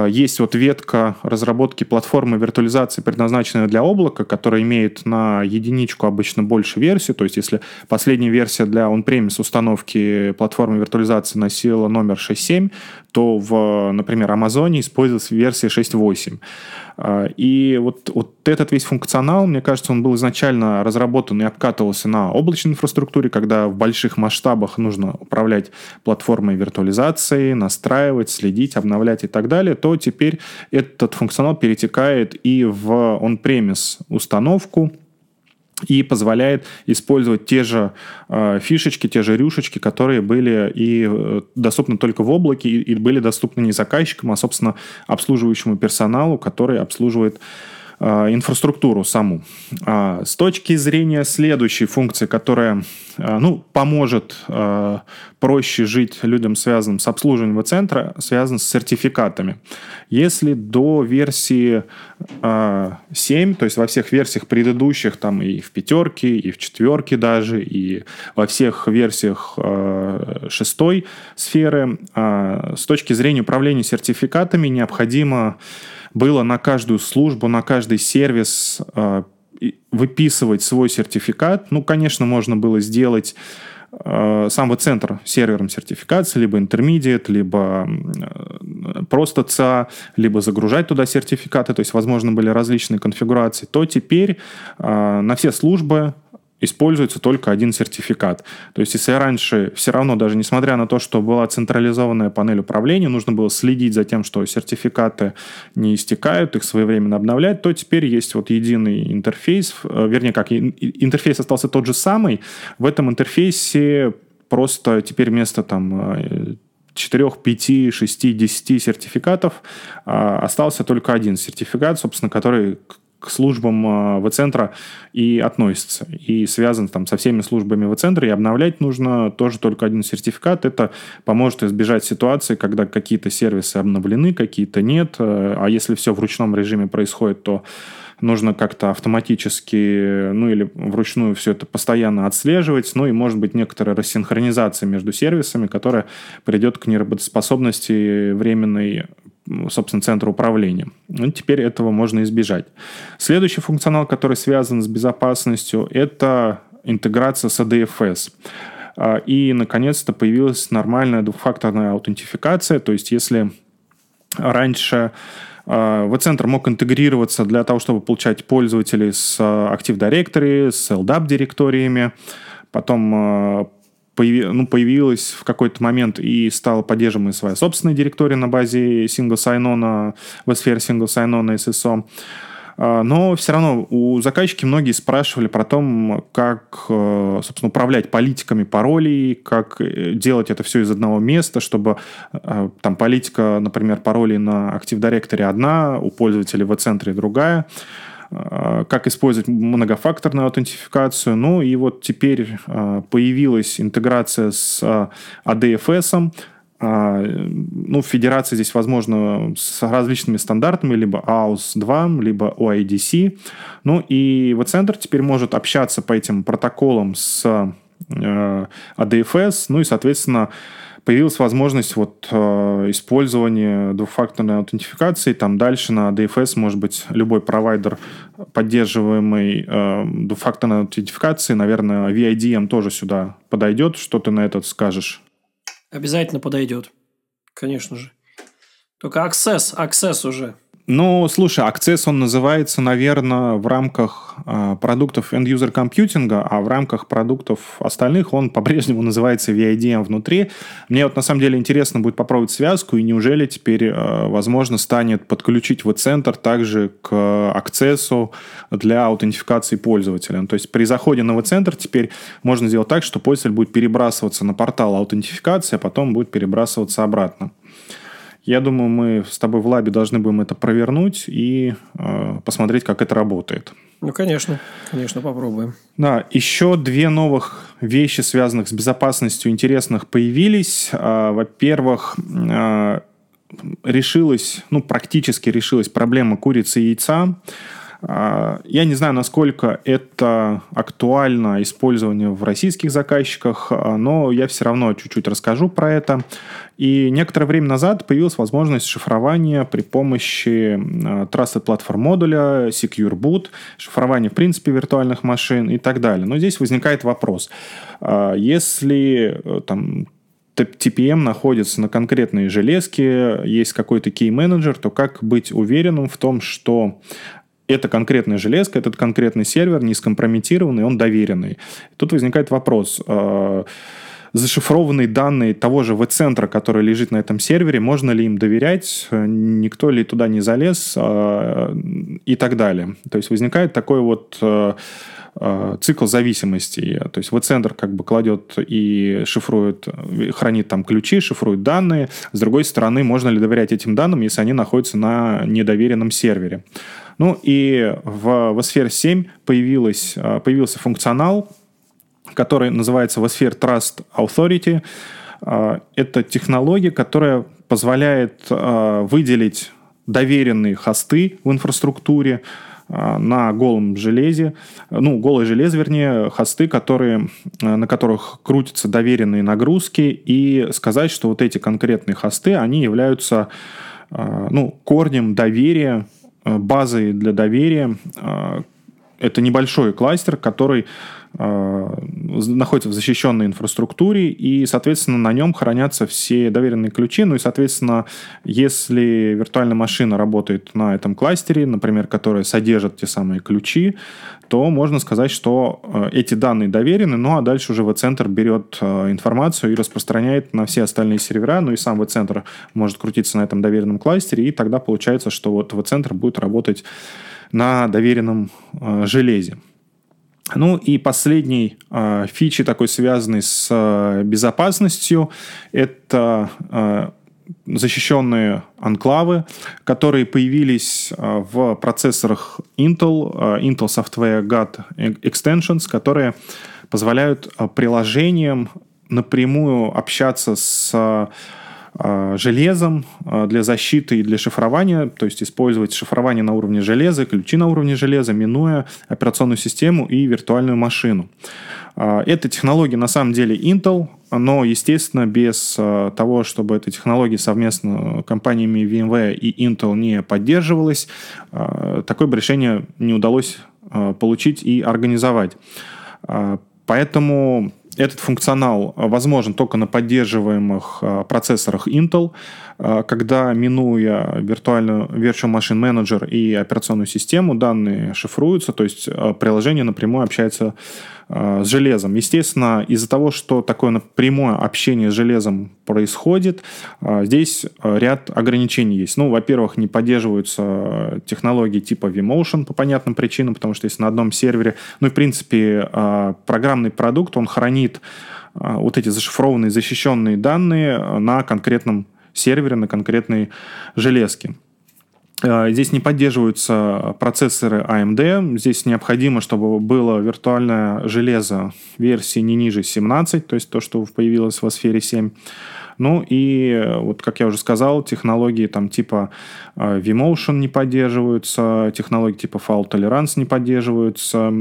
Speaker 1: есть вот ветка разработки платформы виртуализации, предназначенная для облака, которая имеет на единичку обычно больше версий. То есть если последняя версия для on-premise установки платформы виртуализации носила номер 6.7, то в, например, Амазоне используется версия 6.8. А, и вот, вот этот весь функционал, мне кажется, он был изначально разработан и обкатывался на облачной инфраструктуре, когда в больших масштабах нужно управлять платформой виртуализации, настраивать, следить, обновлять и так далее, то теперь этот функционал перетекает и в on-premise установку, и позволяет использовать те же э, фишечки, те же рюшечки, которые были и э, доступны только в облаке, и, и были доступны не заказчикам, а, собственно, обслуживающему персоналу, который обслуживает инфраструктуру саму. А с точки зрения следующей функции, которая э, ну, поможет э, проще жить людям, связанным с обслуживанием центра, связан с сертификатами. Если до версии 7, то есть во всех версиях предыдущих, там и в пятерке, и в четверке даже, и во всех версиях шестой сферы, с точки зрения управления сертификатами необходимо было на каждую службу, на каждый сервис э, выписывать свой сертификат. Ну, конечно, можно было сделать э, сам центр сервером сертификации, либо intermediate, либо просто ЦА, либо загружать туда сертификаты, то есть, возможно, были различные конфигурации, то теперь на все службы используется только один сертификат. То есть, если раньше все равно, даже несмотря на то, что была централизованная панель управления, нужно было следить за тем, что сертификаты не истекают, их своевременно обновлять, то теперь есть вот единый интерфейс, э, вернее, как интерфейс остался тот же самый, в этом интерфейсе просто теперь вместо там 4, 5, 6, 10 сертификатов а, остался только один сертификат, собственно, который к службам э, в-центра и относится. И связан там со всеми службами в-центра. И обновлять нужно тоже только один сертификат. Это поможет избежать ситуации, когда какие-то сервисы обновлены, какие-то нет. Э, а если все в ручном режиме происходит, то нужно как-то автоматически, ну или вручную все это постоянно отслеживать, ну и может быть некоторая рассинхронизация между сервисами, которая придет к неработоспособности временной собственно, центра управления. Ну, теперь этого можно избежать. Следующий функционал, который связан с безопасностью, это интеграция с ADFS. А, и, наконец-то, появилась нормальная двухфакторная аутентификация. То есть, если раньше а, V-центр мог интегрироваться для того, чтобы получать пользователей с Active Directory, с LDAP директориями, потом а, появи, ну, появилась в какой-то момент и стала поддерживаемой своя собственная директория на базе Single Sign-On, в сфере Single Sign-On SSO. А, но все равно у заказчики многие спрашивали про то, как, э, собственно, управлять политиками паролей, как э, делать это все из одного места, чтобы э, там политика, например, паролей на Active Directory одна, у пользователей в центре другая. А, как использовать многофакторную аутентификацию. Ну и вот теперь а, появилась интеграция с ADFS. А, ну, в федерации здесь, возможно, с различными стандартами, либо AUS-2, либо OIDC. Ну и вот центр теперь может общаться по этим протоколам с ADFS, ну и, соответственно, появилась возможность вот э, использования двухфакторной аутентификации. Там дальше на DFS может быть любой провайдер поддерживаемый э, двухфакторной аутентификации. Наверное, VIDM тоже сюда подойдет. Что ты на этот скажешь?
Speaker 2: Обязательно подойдет. Конечно же. Только Access, Access уже
Speaker 1: ну, слушай, Access, он называется, наверное, в рамках э, продуктов end-user компьютинга, а в рамках продуктов остальных он по-прежнему называется VIDM внутри. Мне вот на самом деле интересно будет попробовать связку, и неужели теперь, э, возможно, станет подключить в центр также к Access для аутентификации пользователя. Ну, то есть при заходе на центр теперь можно сделать так, что пользователь будет перебрасываться на портал аутентификации, а потом будет перебрасываться обратно. Я думаю, мы с тобой в лабе должны будем это провернуть и э, посмотреть, как это работает.
Speaker 2: Ну, конечно, конечно, попробуем.
Speaker 1: Да, еще две новых вещи, связанных с безопасностью, интересных появились. Э, во-первых, э, решилась, ну, практически решилась проблема курицы и яйца. А, я не знаю, насколько это актуально использование в российских заказчиках, а, но я все равно чуть-чуть расскажу про это. И некоторое время назад появилась возможность шифрования при помощи а, Trusted Platform модуля, Secure Boot, шифрование, в принципе, виртуальных машин и так далее. Но здесь возникает вопрос. Если э, там TPM находится на конкретной железке, есть какой-то key-менеджер, то как быть уверенным в том, что эта конкретная железка, этот конкретный сервер не скомпрометированный, он доверенный. Тут возникает вопрос э, зашифрованные данные того же V-центра, который лежит на этом сервере, можно ли им доверять, никто ли туда не залез э, и так далее. То есть возникает такой вот э, цикл зависимости. То есть V-центр как бы кладет и шифрует, хранит там ключи, шифрует данные. С другой стороны, можно ли доверять этим данным, если они находятся на недоверенном сервере? Ну и в, в сфере 7 появилась, появился функционал, который называется Vsphere Trust Authority. А, это технология, которая позволяет а, выделить доверенные хосты в инфраструктуре на голом железе, ну, голое железо, вернее, хосты, которые, на которых крутятся доверенные нагрузки, и сказать, что вот эти конкретные хосты, они являются ну, корнем доверия, базой для доверия. Это небольшой кластер, который находится в защищенной инфраструктуре, и, соответственно, на нем хранятся все доверенные ключи. Ну и, соответственно, если виртуальная машина работает на этом кластере, например, которая содержит те самые ключи, то можно сказать, что э, эти данные доверены, ну а дальше уже V-центр берет э, информацию и распространяет на все остальные сервера, ну и сам V-центр может крутиться на этом доверенном кластере, и тогда получается, что вот V-центр будет работать на доверенном железе. Ну и последний э, фичи, такой связанный с э, безопасностью, это э, защищенные анклавы, которые появились в процессорах Intel, Intel Software Guard Extensions, которые позволяют приложениям напрямую общаться с железом а, для защиты и для шифрования, то есть использовать шифрование на уровне железа, ключи на уровне железа, минуя операционную систему и виртуальную машину. А, эта технология на самом деле Intel, но, естественно, без того, чтобы эта технология совместно компаниями VMware и Intel не поддерживалась, такое бы решение не удалось получить и организовать. Поэтому этот функционал возможен только на поддерживаемых а, процессорах Intel, когда, минуя виртуальную Virtual Machine Manager и операционную систему, данные шифруются, то есть а, приложение напрямую общается с железом. Естественно, из-за того, что такое напрямое общение с железом происходит, здесь ряд ограничений есть. Ну, во-первых, не поддерживаются технологии типа vMotion по понятным причинам, потому что если на одном сервере, ну и в принципе программный продукт, он хранит вот эти зашифрованные, защищенные данные на конкретном сервере на конкретной железке. Э, здесь не поддерживаются процессоры AMD. Здесь необходимо, чтобы было виртуальное железо версии не ниже 17, то есть то, что появилось в сфере 7. Ну и, вот как я уже сказал, технологии там типа э, vMotion не поддерживаются, технологии типа Fault Tolerance не поддерживаются,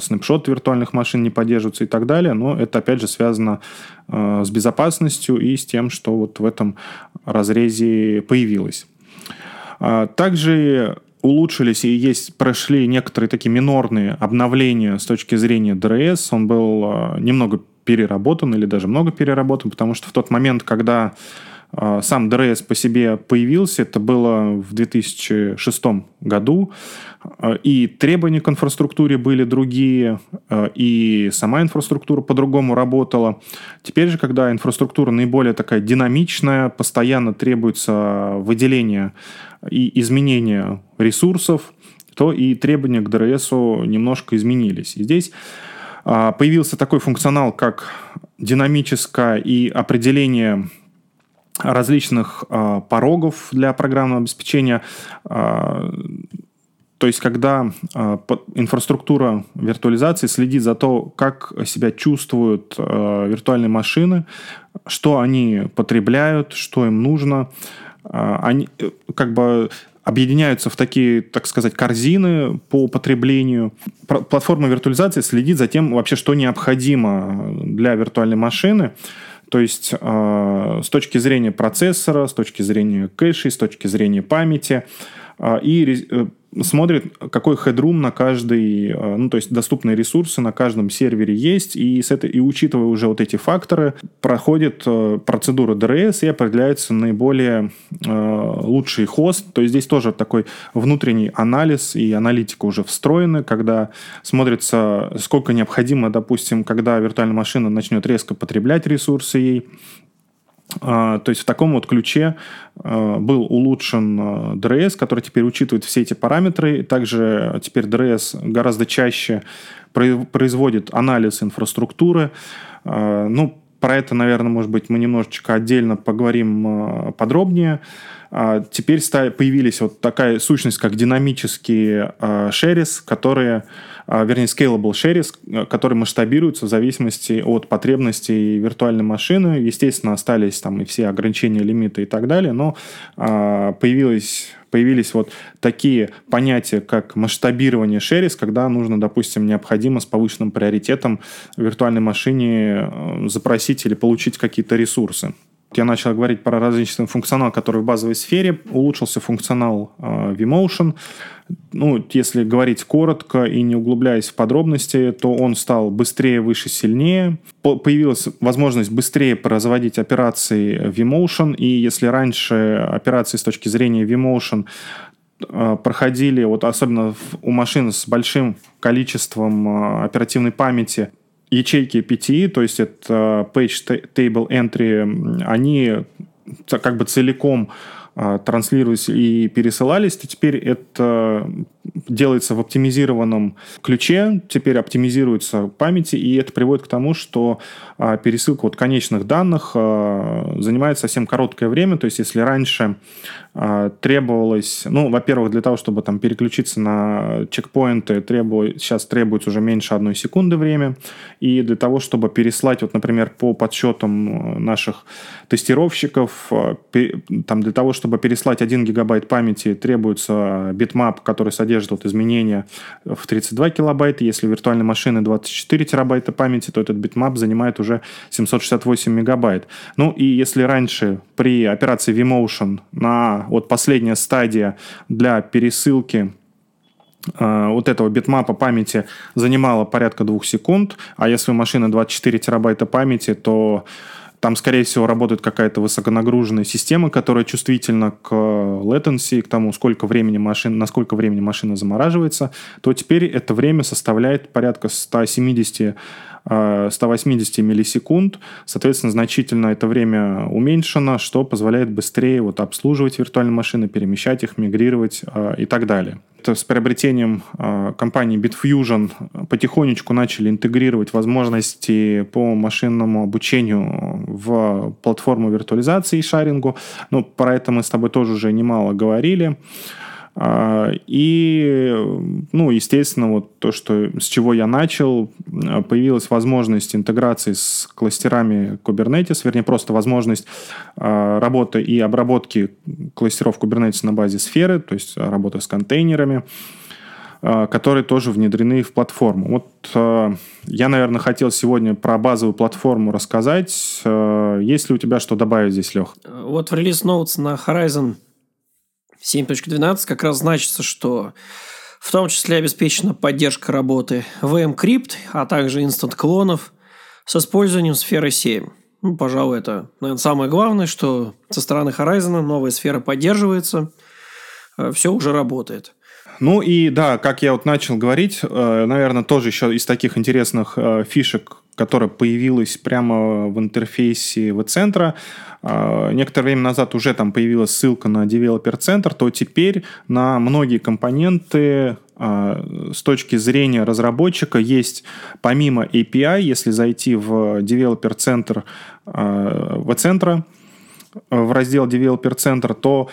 Speaker 1: снапшот виртуальных машин не поддерживаются и так далее. Но это, опять же, связано э, с безопасностью и с тем, что вот в этом разрезе появилось. А, также улучшились и есть, прошли некоторые такие минорные обновления с точки зрения DRS. Он был э, немного переработан или даже много переработан, потому что в тот момент, когда э, сам DRS по себе появился, это было в 2006 году, э, и требования к инфраструктуре были другие, э, и сама инфраструктура по-другому работала. Теперь же, когда инфраструктура наиболее такая динамичная, постоянно требуется выделение и изменение ресурсов, то и требования к DRS у немножко изменились. И здесь а, появился такой функционал, как динамическое и определение различных а, порогов для программного обеспечения. А, то есть, когда инфраструктура виртуализации следит за то, как себя чувствуют виртуальные машины, что они потребляют, что им нужно, они э, как бы объединяются в такие, так сказать, корзины по потреблению. Платформа виртуализации следит за тем, вообще, что необходимо для виртуальной машины. То есть э, с точки зрения процессора, с точки зрения кэшей, с точки зрения памяти. Э, и э, смотрит, какой хедрум на каждый, э, ну, то есть доступные ресурсы на каждом сервере есть, и, с этой, и учитывая уже вот эти факторы, проходит э, процедура DRS и определяется наиболее э, лучший хост. То есть здесь тоже такой внутренний анализ и аналитика уже встроены, когда смотрится, сколько необходимо, допустим, когда виртуальная машина начнет резко потреблять ресурсы ей, то есть в таком вот ключе а, был улучшен DRS, который теперь учитывает все эти параметры. Также теперь DRS гораздо чаще производит анализ инфраструктуры. А, ну, про это, наверное, может быть, мы немножечко отдельно поговорим подробнее. Теперь появились вот такая сущность, как динамические шерис, которые а, вернее, scalable shares, э, который масштабируется в зависимости от потребностей виртуальной машины. Естественно, остались там и все ограничения, лимиты и так далее, но а, появилось появились вот такие понятия, как масштабирование шерис, когда нужно, допустим, необходимо с повышенным приоритетом виртуальной машине э, запросить или получить какие-то ресурсы. Я начал говорить про различный функционал, который в базовой сфере. Улучшился функционал э, vMotion. Ну, если говорить коротко и не углубляясь в подробности, то он стал быстрее, выше, сильнее. Появилась возможность быстрее производить операции vMotion. И если раньше операции с точки зрения vMotion э, проходили, вот особенно у машин с большим количеством э, оперативной памяти, ячейки PTE, то есть это Page Table Entry, они как бы целиком а, транслировались и пересылались, то теперь это делается в оптимизированном ключе, теперь оптимизируется памяти, и это приводит к тому, что а, пересылка вот конечных данных а, занимает совсем короткое время, то есть если раньше требовалось, ну, во-первых, для того, чтобы там переключиться на чекпоинты, требует, сейчас требуется уже меньше одной секунды время, и для того, чтобы переслать, вот, например, по подсчетам наших тестировщиков, там для того, чтобы переслать 1 гигабайт памяти, требуется bitmap, который содержит вот изменения в 32 килобайта. Если виртуальной машины 24 терабайта памяти, то этот bitmap занимает уже 768 мегабайт. Ну и если раньше при операции vMotion на вот последняя стадия для пересылки э, вот этого битмапа памяти занимала порядка двух секунд, а если у машины 24 терабайта памяти, то там, скорее всего, работает какая-то высоконагруженная система, которая чувствительна к latency, к тому, сколько времени машина, насколько времени машина замораживается, то теперь это время составляет порядка 170 180 э, миллисекунд. Соответственно, значительно это время уменьшено, что позволяет быстрее вот обслуживать виртуальные машины, перемещать их, мигрировать э, и так далее с приобретением э, компании Bitfusion потихонечку начали интегрировать возможности по машинному обучению в платформу виртуализации и шарингу. Ну, про это мы с тобой тоже уже немало говорили. А, и, ну, естественно, вот то, что, с чего я начал, появилась возможность интеграции с кластерами Kubernetes, вернее, просто возможность а, работы и обработки кластеров Kubernetes на базе сферы, то есть работа с контейнерами, а, которые тоже внедрены в платформу. Вот я, наверное, хотел сегодня про базовую платформу рассказать. Есть ли у тебя что добавить здесь, Лех?
Speaker 2: Вот в релиз Notes на Horizon 7.12 как раз значится, что в том числе обеспечена поддержка работы VM-крипт, а также инстант-клонов с использованием сферы 7. Ну, пожалуй, это, наверное, самое главное, что со стороны Horizon новая сфера поддерживается, э, все уже работает.
Speaker 1: Ну и да, как я вот начал говорить, э, наверное, тоже еще из таких интересных э, фишек, которая появилась прямо в интерфейсе в-центра, а, некоторое время назад уже там появилась ссылка на Developer Center, то теперь на многие компоненты а, с точки зрения разработчика есть помимо API, если зайти в Developer Center а, в центра в раздел Developer Center, то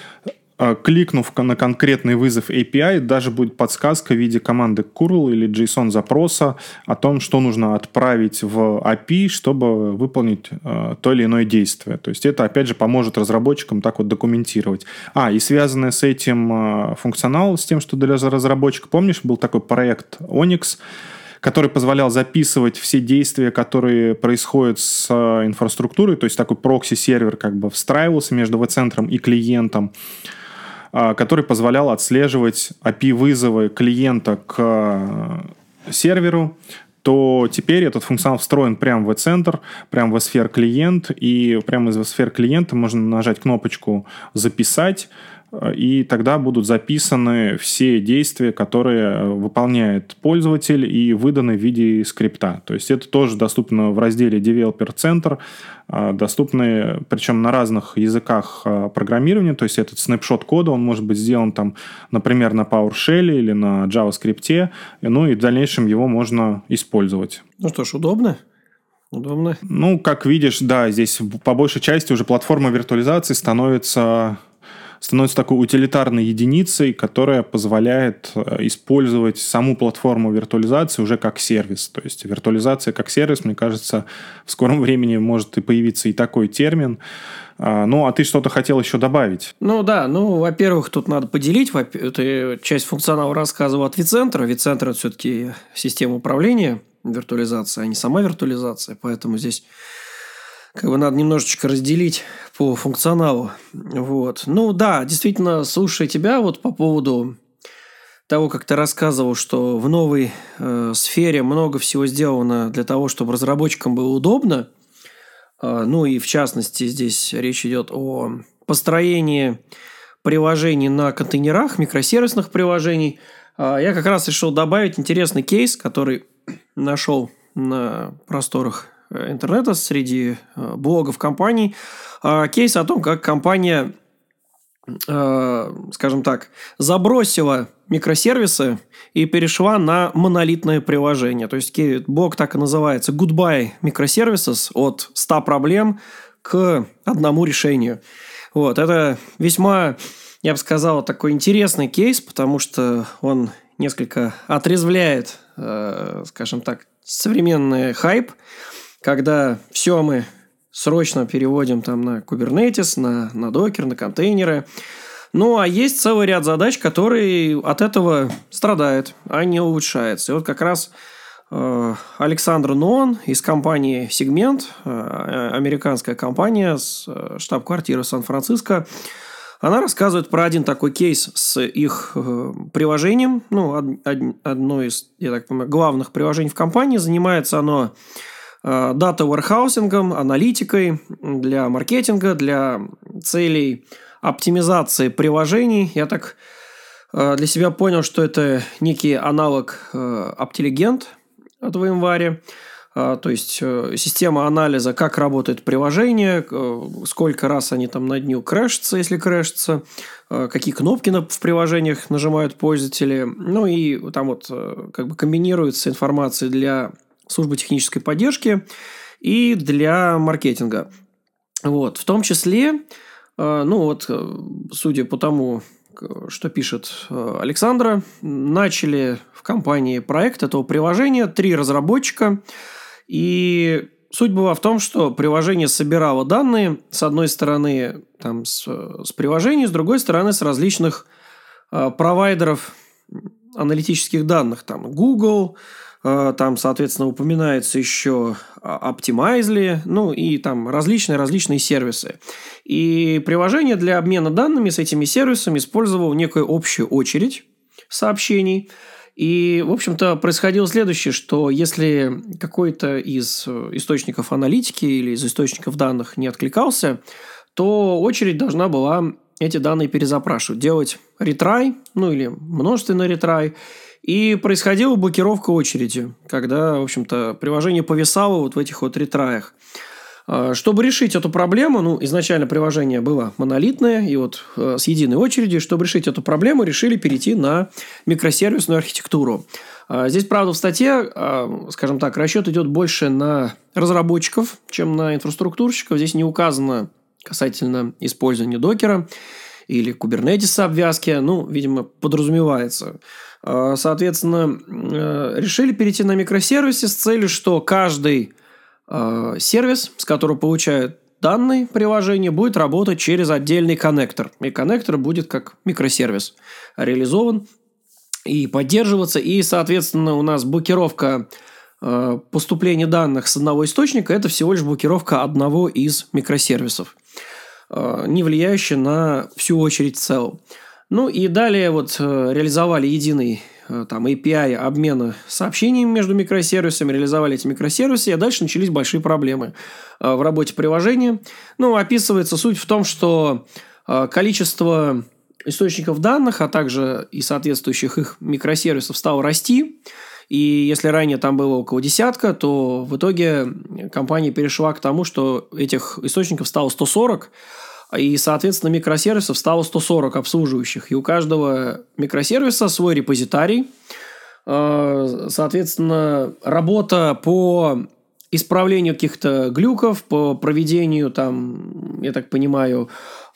Speaker 1: кликнув на конкретный вызов API, даже будет подсказка в виде команды curl или JSON запроса о том, что нужно отправить в API, чтобы выполнить э, то или иное действие. То есть это, опять же, поможет разработчикам так вот документировать. А, и связанное с этим э, функционал, с тем, что для разработчика, помнишь, был такой проект Onyx, который позволял записывать все действия, которые происходят с инфраструктурой, то есть такой прокси-сервер как бы встраивался между vCenter ом и клиентом. Который позволял отслеживать API-вызовы клиента к серверу, то теперь этот функционал встроен прямо в vCenter, прямо в vSphere Client, и прямо из vSphere Client а можно нажать кнопочку «Записать», и тогда будут записаны все действия, которые выполняет пользователь и выданы в виде скрипта. То есть это тоже доступно в разделе Developer Center, а, доступны причем на разных языках программирования, то есть этот снапшот кода, он может быть сделан там, например, на PowerShell или на JavaScript, ну и в дальнейшем его можно использовать.
Speaker 2: Ну что ж, удобно. Удобно.
Speaker 1: Ну, как видишь, да, здесь по большей части уже платформа виртуализации становится становится такой утилитарной единицей, которая позволяет э, использовать саму платформу виртуализации уже как сервис. То есть виртуализация как сервис, мне кажется, в скором времени может и появиться и такой термин. А, ну, а ты что-то хотел еще добавить?
Speaker 2: Ну да, ну, во-первых, тут надо поделить. Ты часть функционала рассказывал от Вицентра. Вицентр – это все-таки система управления виртуализации, а не сама виртуализация. Поэтому здесь как бы надо немножечко разделить по функционалу. Вот. Ну да, действительно, слушая тебя вот по поводу того, как ты рассказывал, что в новой э, сфере много всего сделано для того, чтобы разработчикам было удобно. Э, ну и в частности здесь речь идет о построении приложений на контейнерах, микросервисных приложений. Э, я как раз решил добавить интересный кейс, который нашел на просторах интернета, среди э, блогов компаний, а, кейс о том, как компания, э, скажем так, забросила микросервисы и перешла на монолитное приложение. То есть блог так и называется «Goodbye Microservices» от 100 проблем к одному решению. Вот, это весьма, я бы сказал, такой интересный кейс, потому что он несколько отрезвляет, скажем так, современный хайп, когда все мы срочно переводим там на Kubernetes, на, на докер, на контейнеры. Ну, а есть целый ряд задач, которые от этого страдают, а не улучшаются. И вот как раз э, Александр Нон из компании Segment, э, американская компания с э, штаб-квартиры Сан-Франциско, она рассказывает про один такой кейс с их э, приложением. Ну, од, од, одно из, я так понимаю, главных приложений в компании. Занимается оно Э, дата warehousing, аналитикой для маркетинга, для целей оптимизации приложений. Я так э, для себя понял, что это некий аналог Opteligent э, от VMware. То есть система анализа, как работает приложение, сколько раз они там на дню крэшатся, если крэшатся, какие кнопки в приложениях нажимают пользователи. Ну и там вот как бы комбинируется информация для службы технической поддержки и для маркетинга. Вот. В том числе, э, ну вот, э, судя по тому, что пишет э, Александра, начали в компании проект этого приложения три разработчика. И суть была в том, что приложение собирало данные, с одной стороны, там, с, с приложений, с другой стороны, с различных провайдеров аналитических данных. Там Google, Э, там, соответственно, упоминается еще Optimizely, ну и там различные-различные сервисы. И приложение для обмена данными с этими сервисами использовало некую общую очередь сообщений. И, в общем-то, происходило следующее, что если какой-то из источников аналитики или из источников данных не откликался, то очередь должна была эти данные перезапрашивать, делать ретрай, ну или множественный ретрай, и происходила блокировка очереди, когда, в общем-то, приложение повисало вот в этих вот ретраях. А, чтобы решить эту проблему, ну, изначально приложение было монолитное, и вот э, с единой очередью, чтобы решить эту проблему, решили перейти на микросервисную архитектуру. А, здесь, правда, в статье, а, скажем так, расчет идет больше на разработчиков, чем на инфраструктурщиков. Здесь не указано касательно использования докера или кубернетиса обвязки. Ну, видимо, подразумевается. А, соответственно, э, решили перейти на микросервисы с целью, что каждый а, сервис, с которого получают данные приложения, будет работать через отдельный коннектор. И коннектор будет как микросервис реализован и поддерживаться. И, соответственно, у нас блокировка поступления данных с одного источника – это всего лишь блокировка одного из микросервисов, не влияющая на всю очередь в целом. Ну и далее вот э, реализовали единый э, там API обмена сообщениями между микросервисами, реализовали эти микросервисы, и дальше начались большие проблемы э, в работе приложения. Ну, описывается суть в том, что количество источников данных, а также и соответствующих их микросервисов стало расти. И если ранее там было около десятка, то в итоге компания перешла к тому, что этих источников стало 140, и, соответственно, микросервисов стало 140 обслуживающих. И у каждого микросервиса свой репозитарий. А, соответственно, работа по исправлению каких-то глюков, по проведению там, я так понимаю,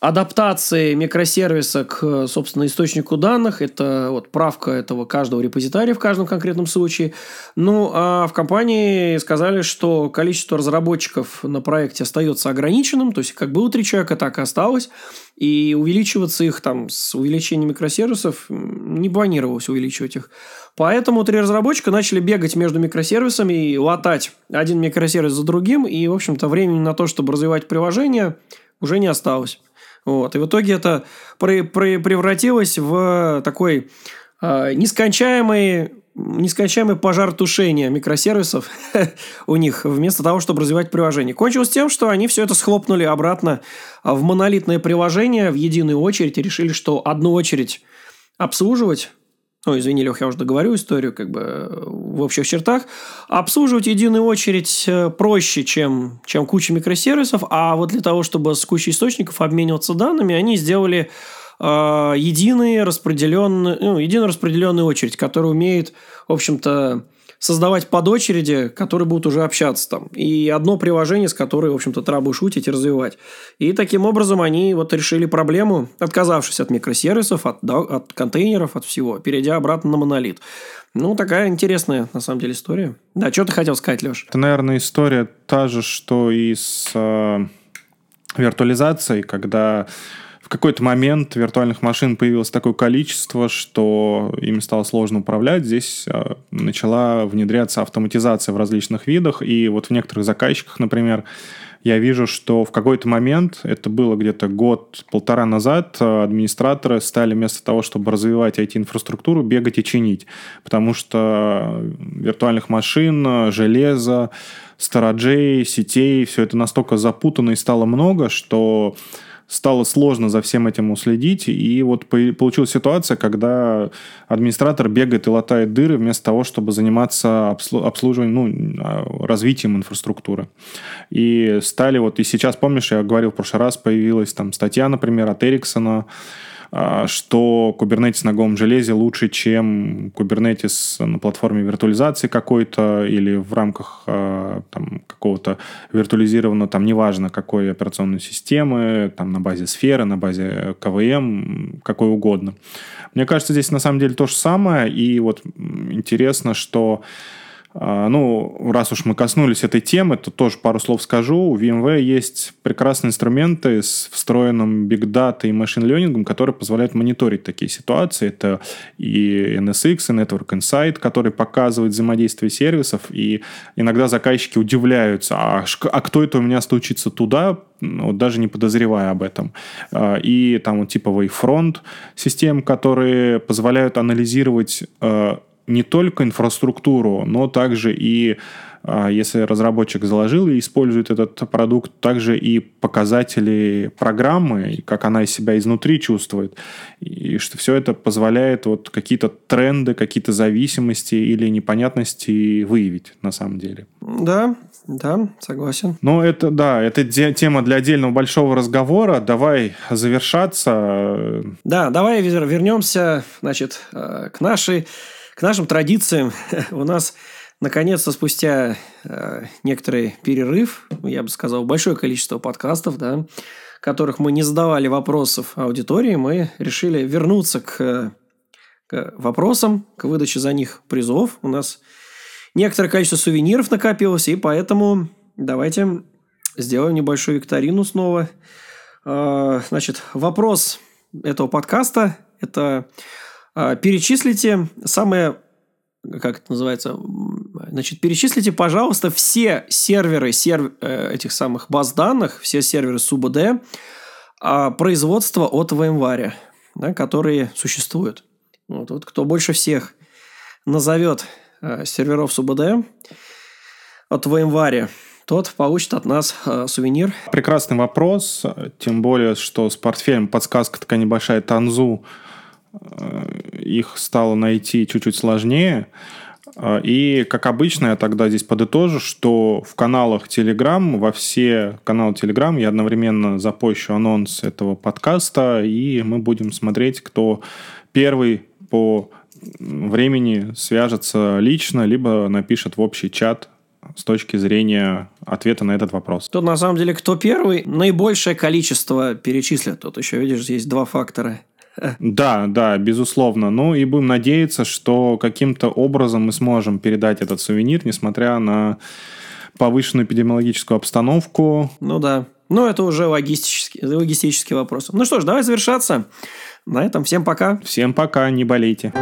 Speaker 2: адаптации микросервиса к, собственно, источнику данных. Это вот правка этого каждого репозитария в каждом конкретном случае. Ну, а в компании сказали, что количество разработчиков на проекте остается ограниченным. То есть, как было три человека, так и осталось. И увеличиваться их там с увеличением микросервисов не планировалось увеличивать их. Поэтому три разработчика начали бегать между микросервисами и латать один микросервис за другим. И, в общем-то, времени на то, чтобы развивать приложение, уже не осталось. Вот. И в итоге это превратилось в такой э, нескончаемый нескончаемый пожар тушения микросервисов у них, вместо того, чтобы развивать приложение. Кончилось тем, что они все это схлопнули обратно в монолитное приложение в единую очередь и решили, что одну очередь обслуживать ну, извини, Лех, я уже договорю историю как бы э, в общих чертах, обслуживать единую очередь э, проще, чем, чем куча микросервисов, а вот для того, чтобы с кучей источников обмениваться данными, они сделали э, единый распределенный, ну, единую распределенную очередь, которая умеет, в общем-то, создавать под очереди, которые будут уже общаться там. И одно приложение, с которым, в общем-то, ты будешь шутить и развивать. И таким образом они вот решили проблему, отказавшись от микросервисов, от, от контейнеров, от всего, перейдя обратно на монолит. Ну, такая интересная, на самом деле, история. Да, что ты хотел сказать, Леш?
Speaker 1: Это, наверное, история та же, что и с э, виртуализацией, когда какой-то момент виртуальных машин появилось такое количество, что ими стало сложно управлять. Здесь а, начала внедряться автоматизация в различных видах. И вот в некоторых заказчиках, например, я вижу, что в какой-то момент, это было где-то год-полтора назад, а, администраторы стали вместо того, чтобы развивать IT-инфраструктуру, бегать и чинить. Потому что виртуальных машин, железа, сторожей, сетей, все это настолько запутано и стало много, что стало сложно за всем этим уследить, и вот получилась ситуация, когда администратор бегает и латает дыры вместо того, чтобы заниматься обслуживанием, ну, а, развитием инфраструктуры. И стали вот, и сейчас, помнишь, я говорил в прошлый раз, появилась там статья, например, от Эриксона, что Kubernetes на голом железе лучше, чем Kubernetes на платформе виртуализации какой-то или в рамках а, там, какого-то виртуализированного, там неважно какой операционной системы, там на базе сферы, на базе КВМ, какой угодно. Мне кажется, здесь на самом деле то же самое, и вот интересно, что а, ну, раз уж мы коснулись этой темы, то тоже пару слов скажу. У VMware есть прекрасные инструменты с встроенным Big Data и Machine Learning, которые позволяют мониторить такие ситуации. Это и NSX, и Network Insight, который показывает взаимодействие сервисов. И иногда заказчики удивляются, а, а кто это у меня стучится туда, вот даже не подозревая об этом. А, и там вот типа Wavefront систем, которые позволяют анализировать а, не только инфраструктуру, но также и а, если разработчик заложил и использует этот продукт, также и показатели программы, как она себя изнутри чувствует. И что все это позволяет вот какие-то тренды, какие-то зависимости или непонятности выявить на самом деле.
Speaker 2: Да, да, согласен.
Speaker 1: Ну, это, да, это тема для отдельного большого разговора. Давай завершаться.
Speaker 2: Да, давай вернемся, значит, э, к нашей к нашим традициям у нас наконец-то спустя э, некоторый перерыв, я бы сказал, большое количество подкастов, да, которых мы не задавали вопросов аудитории, мы решили вернуться к, к вопросам, к выдаче за них призов. У нас некоторое количество сувениров накопилось, и поэтому давайте сделаем небольшую викторину снова. Э, значит, вопрос этого подкаста – это перечислите самые как это называется, значит, перечислите, пожалуйста, все серверы серв... Э, этих самых баз данных, все серверы СУБД а, производства от VMware. да, которые существуют. Вот, вот кто больше всех назовет э, серверов СУБД от VMware, тот получит от нас э, сувенир.
Speaker 1: Прекрасный вопрос, тем более, что с портфелем подсказка такая небольшая Танзу, их стало найти чуть-чуть сложнее. Э, и, как обычно, я тогда здесь подытожу, что в каналах Telegram, во все каналы Telegram я одновременно запущу анонс этого подкаста, и мы будем смотреть, кто первый по времени свяжется лично, либо напишет в общий чат с точки зрения ответа на этот вопрос.
Speaker 2: Тут на самом деле кто первый, наибольшее количество перечислят. Тут еще, видишь, есть два фактора.
Speaker 1: Да, да, безусловно. Ну и будем надеяться, что каким-то образом мы сможем передать этот сувенир, несмотря на повышенную эпидемиологическую обстановку.
Speaker 2: Ну да. Ну, это уже логистический, логистический вопрос. Ну что ж, давай завершаться. На этом всем пока.
Speaker 1: Всем пока, не болейте.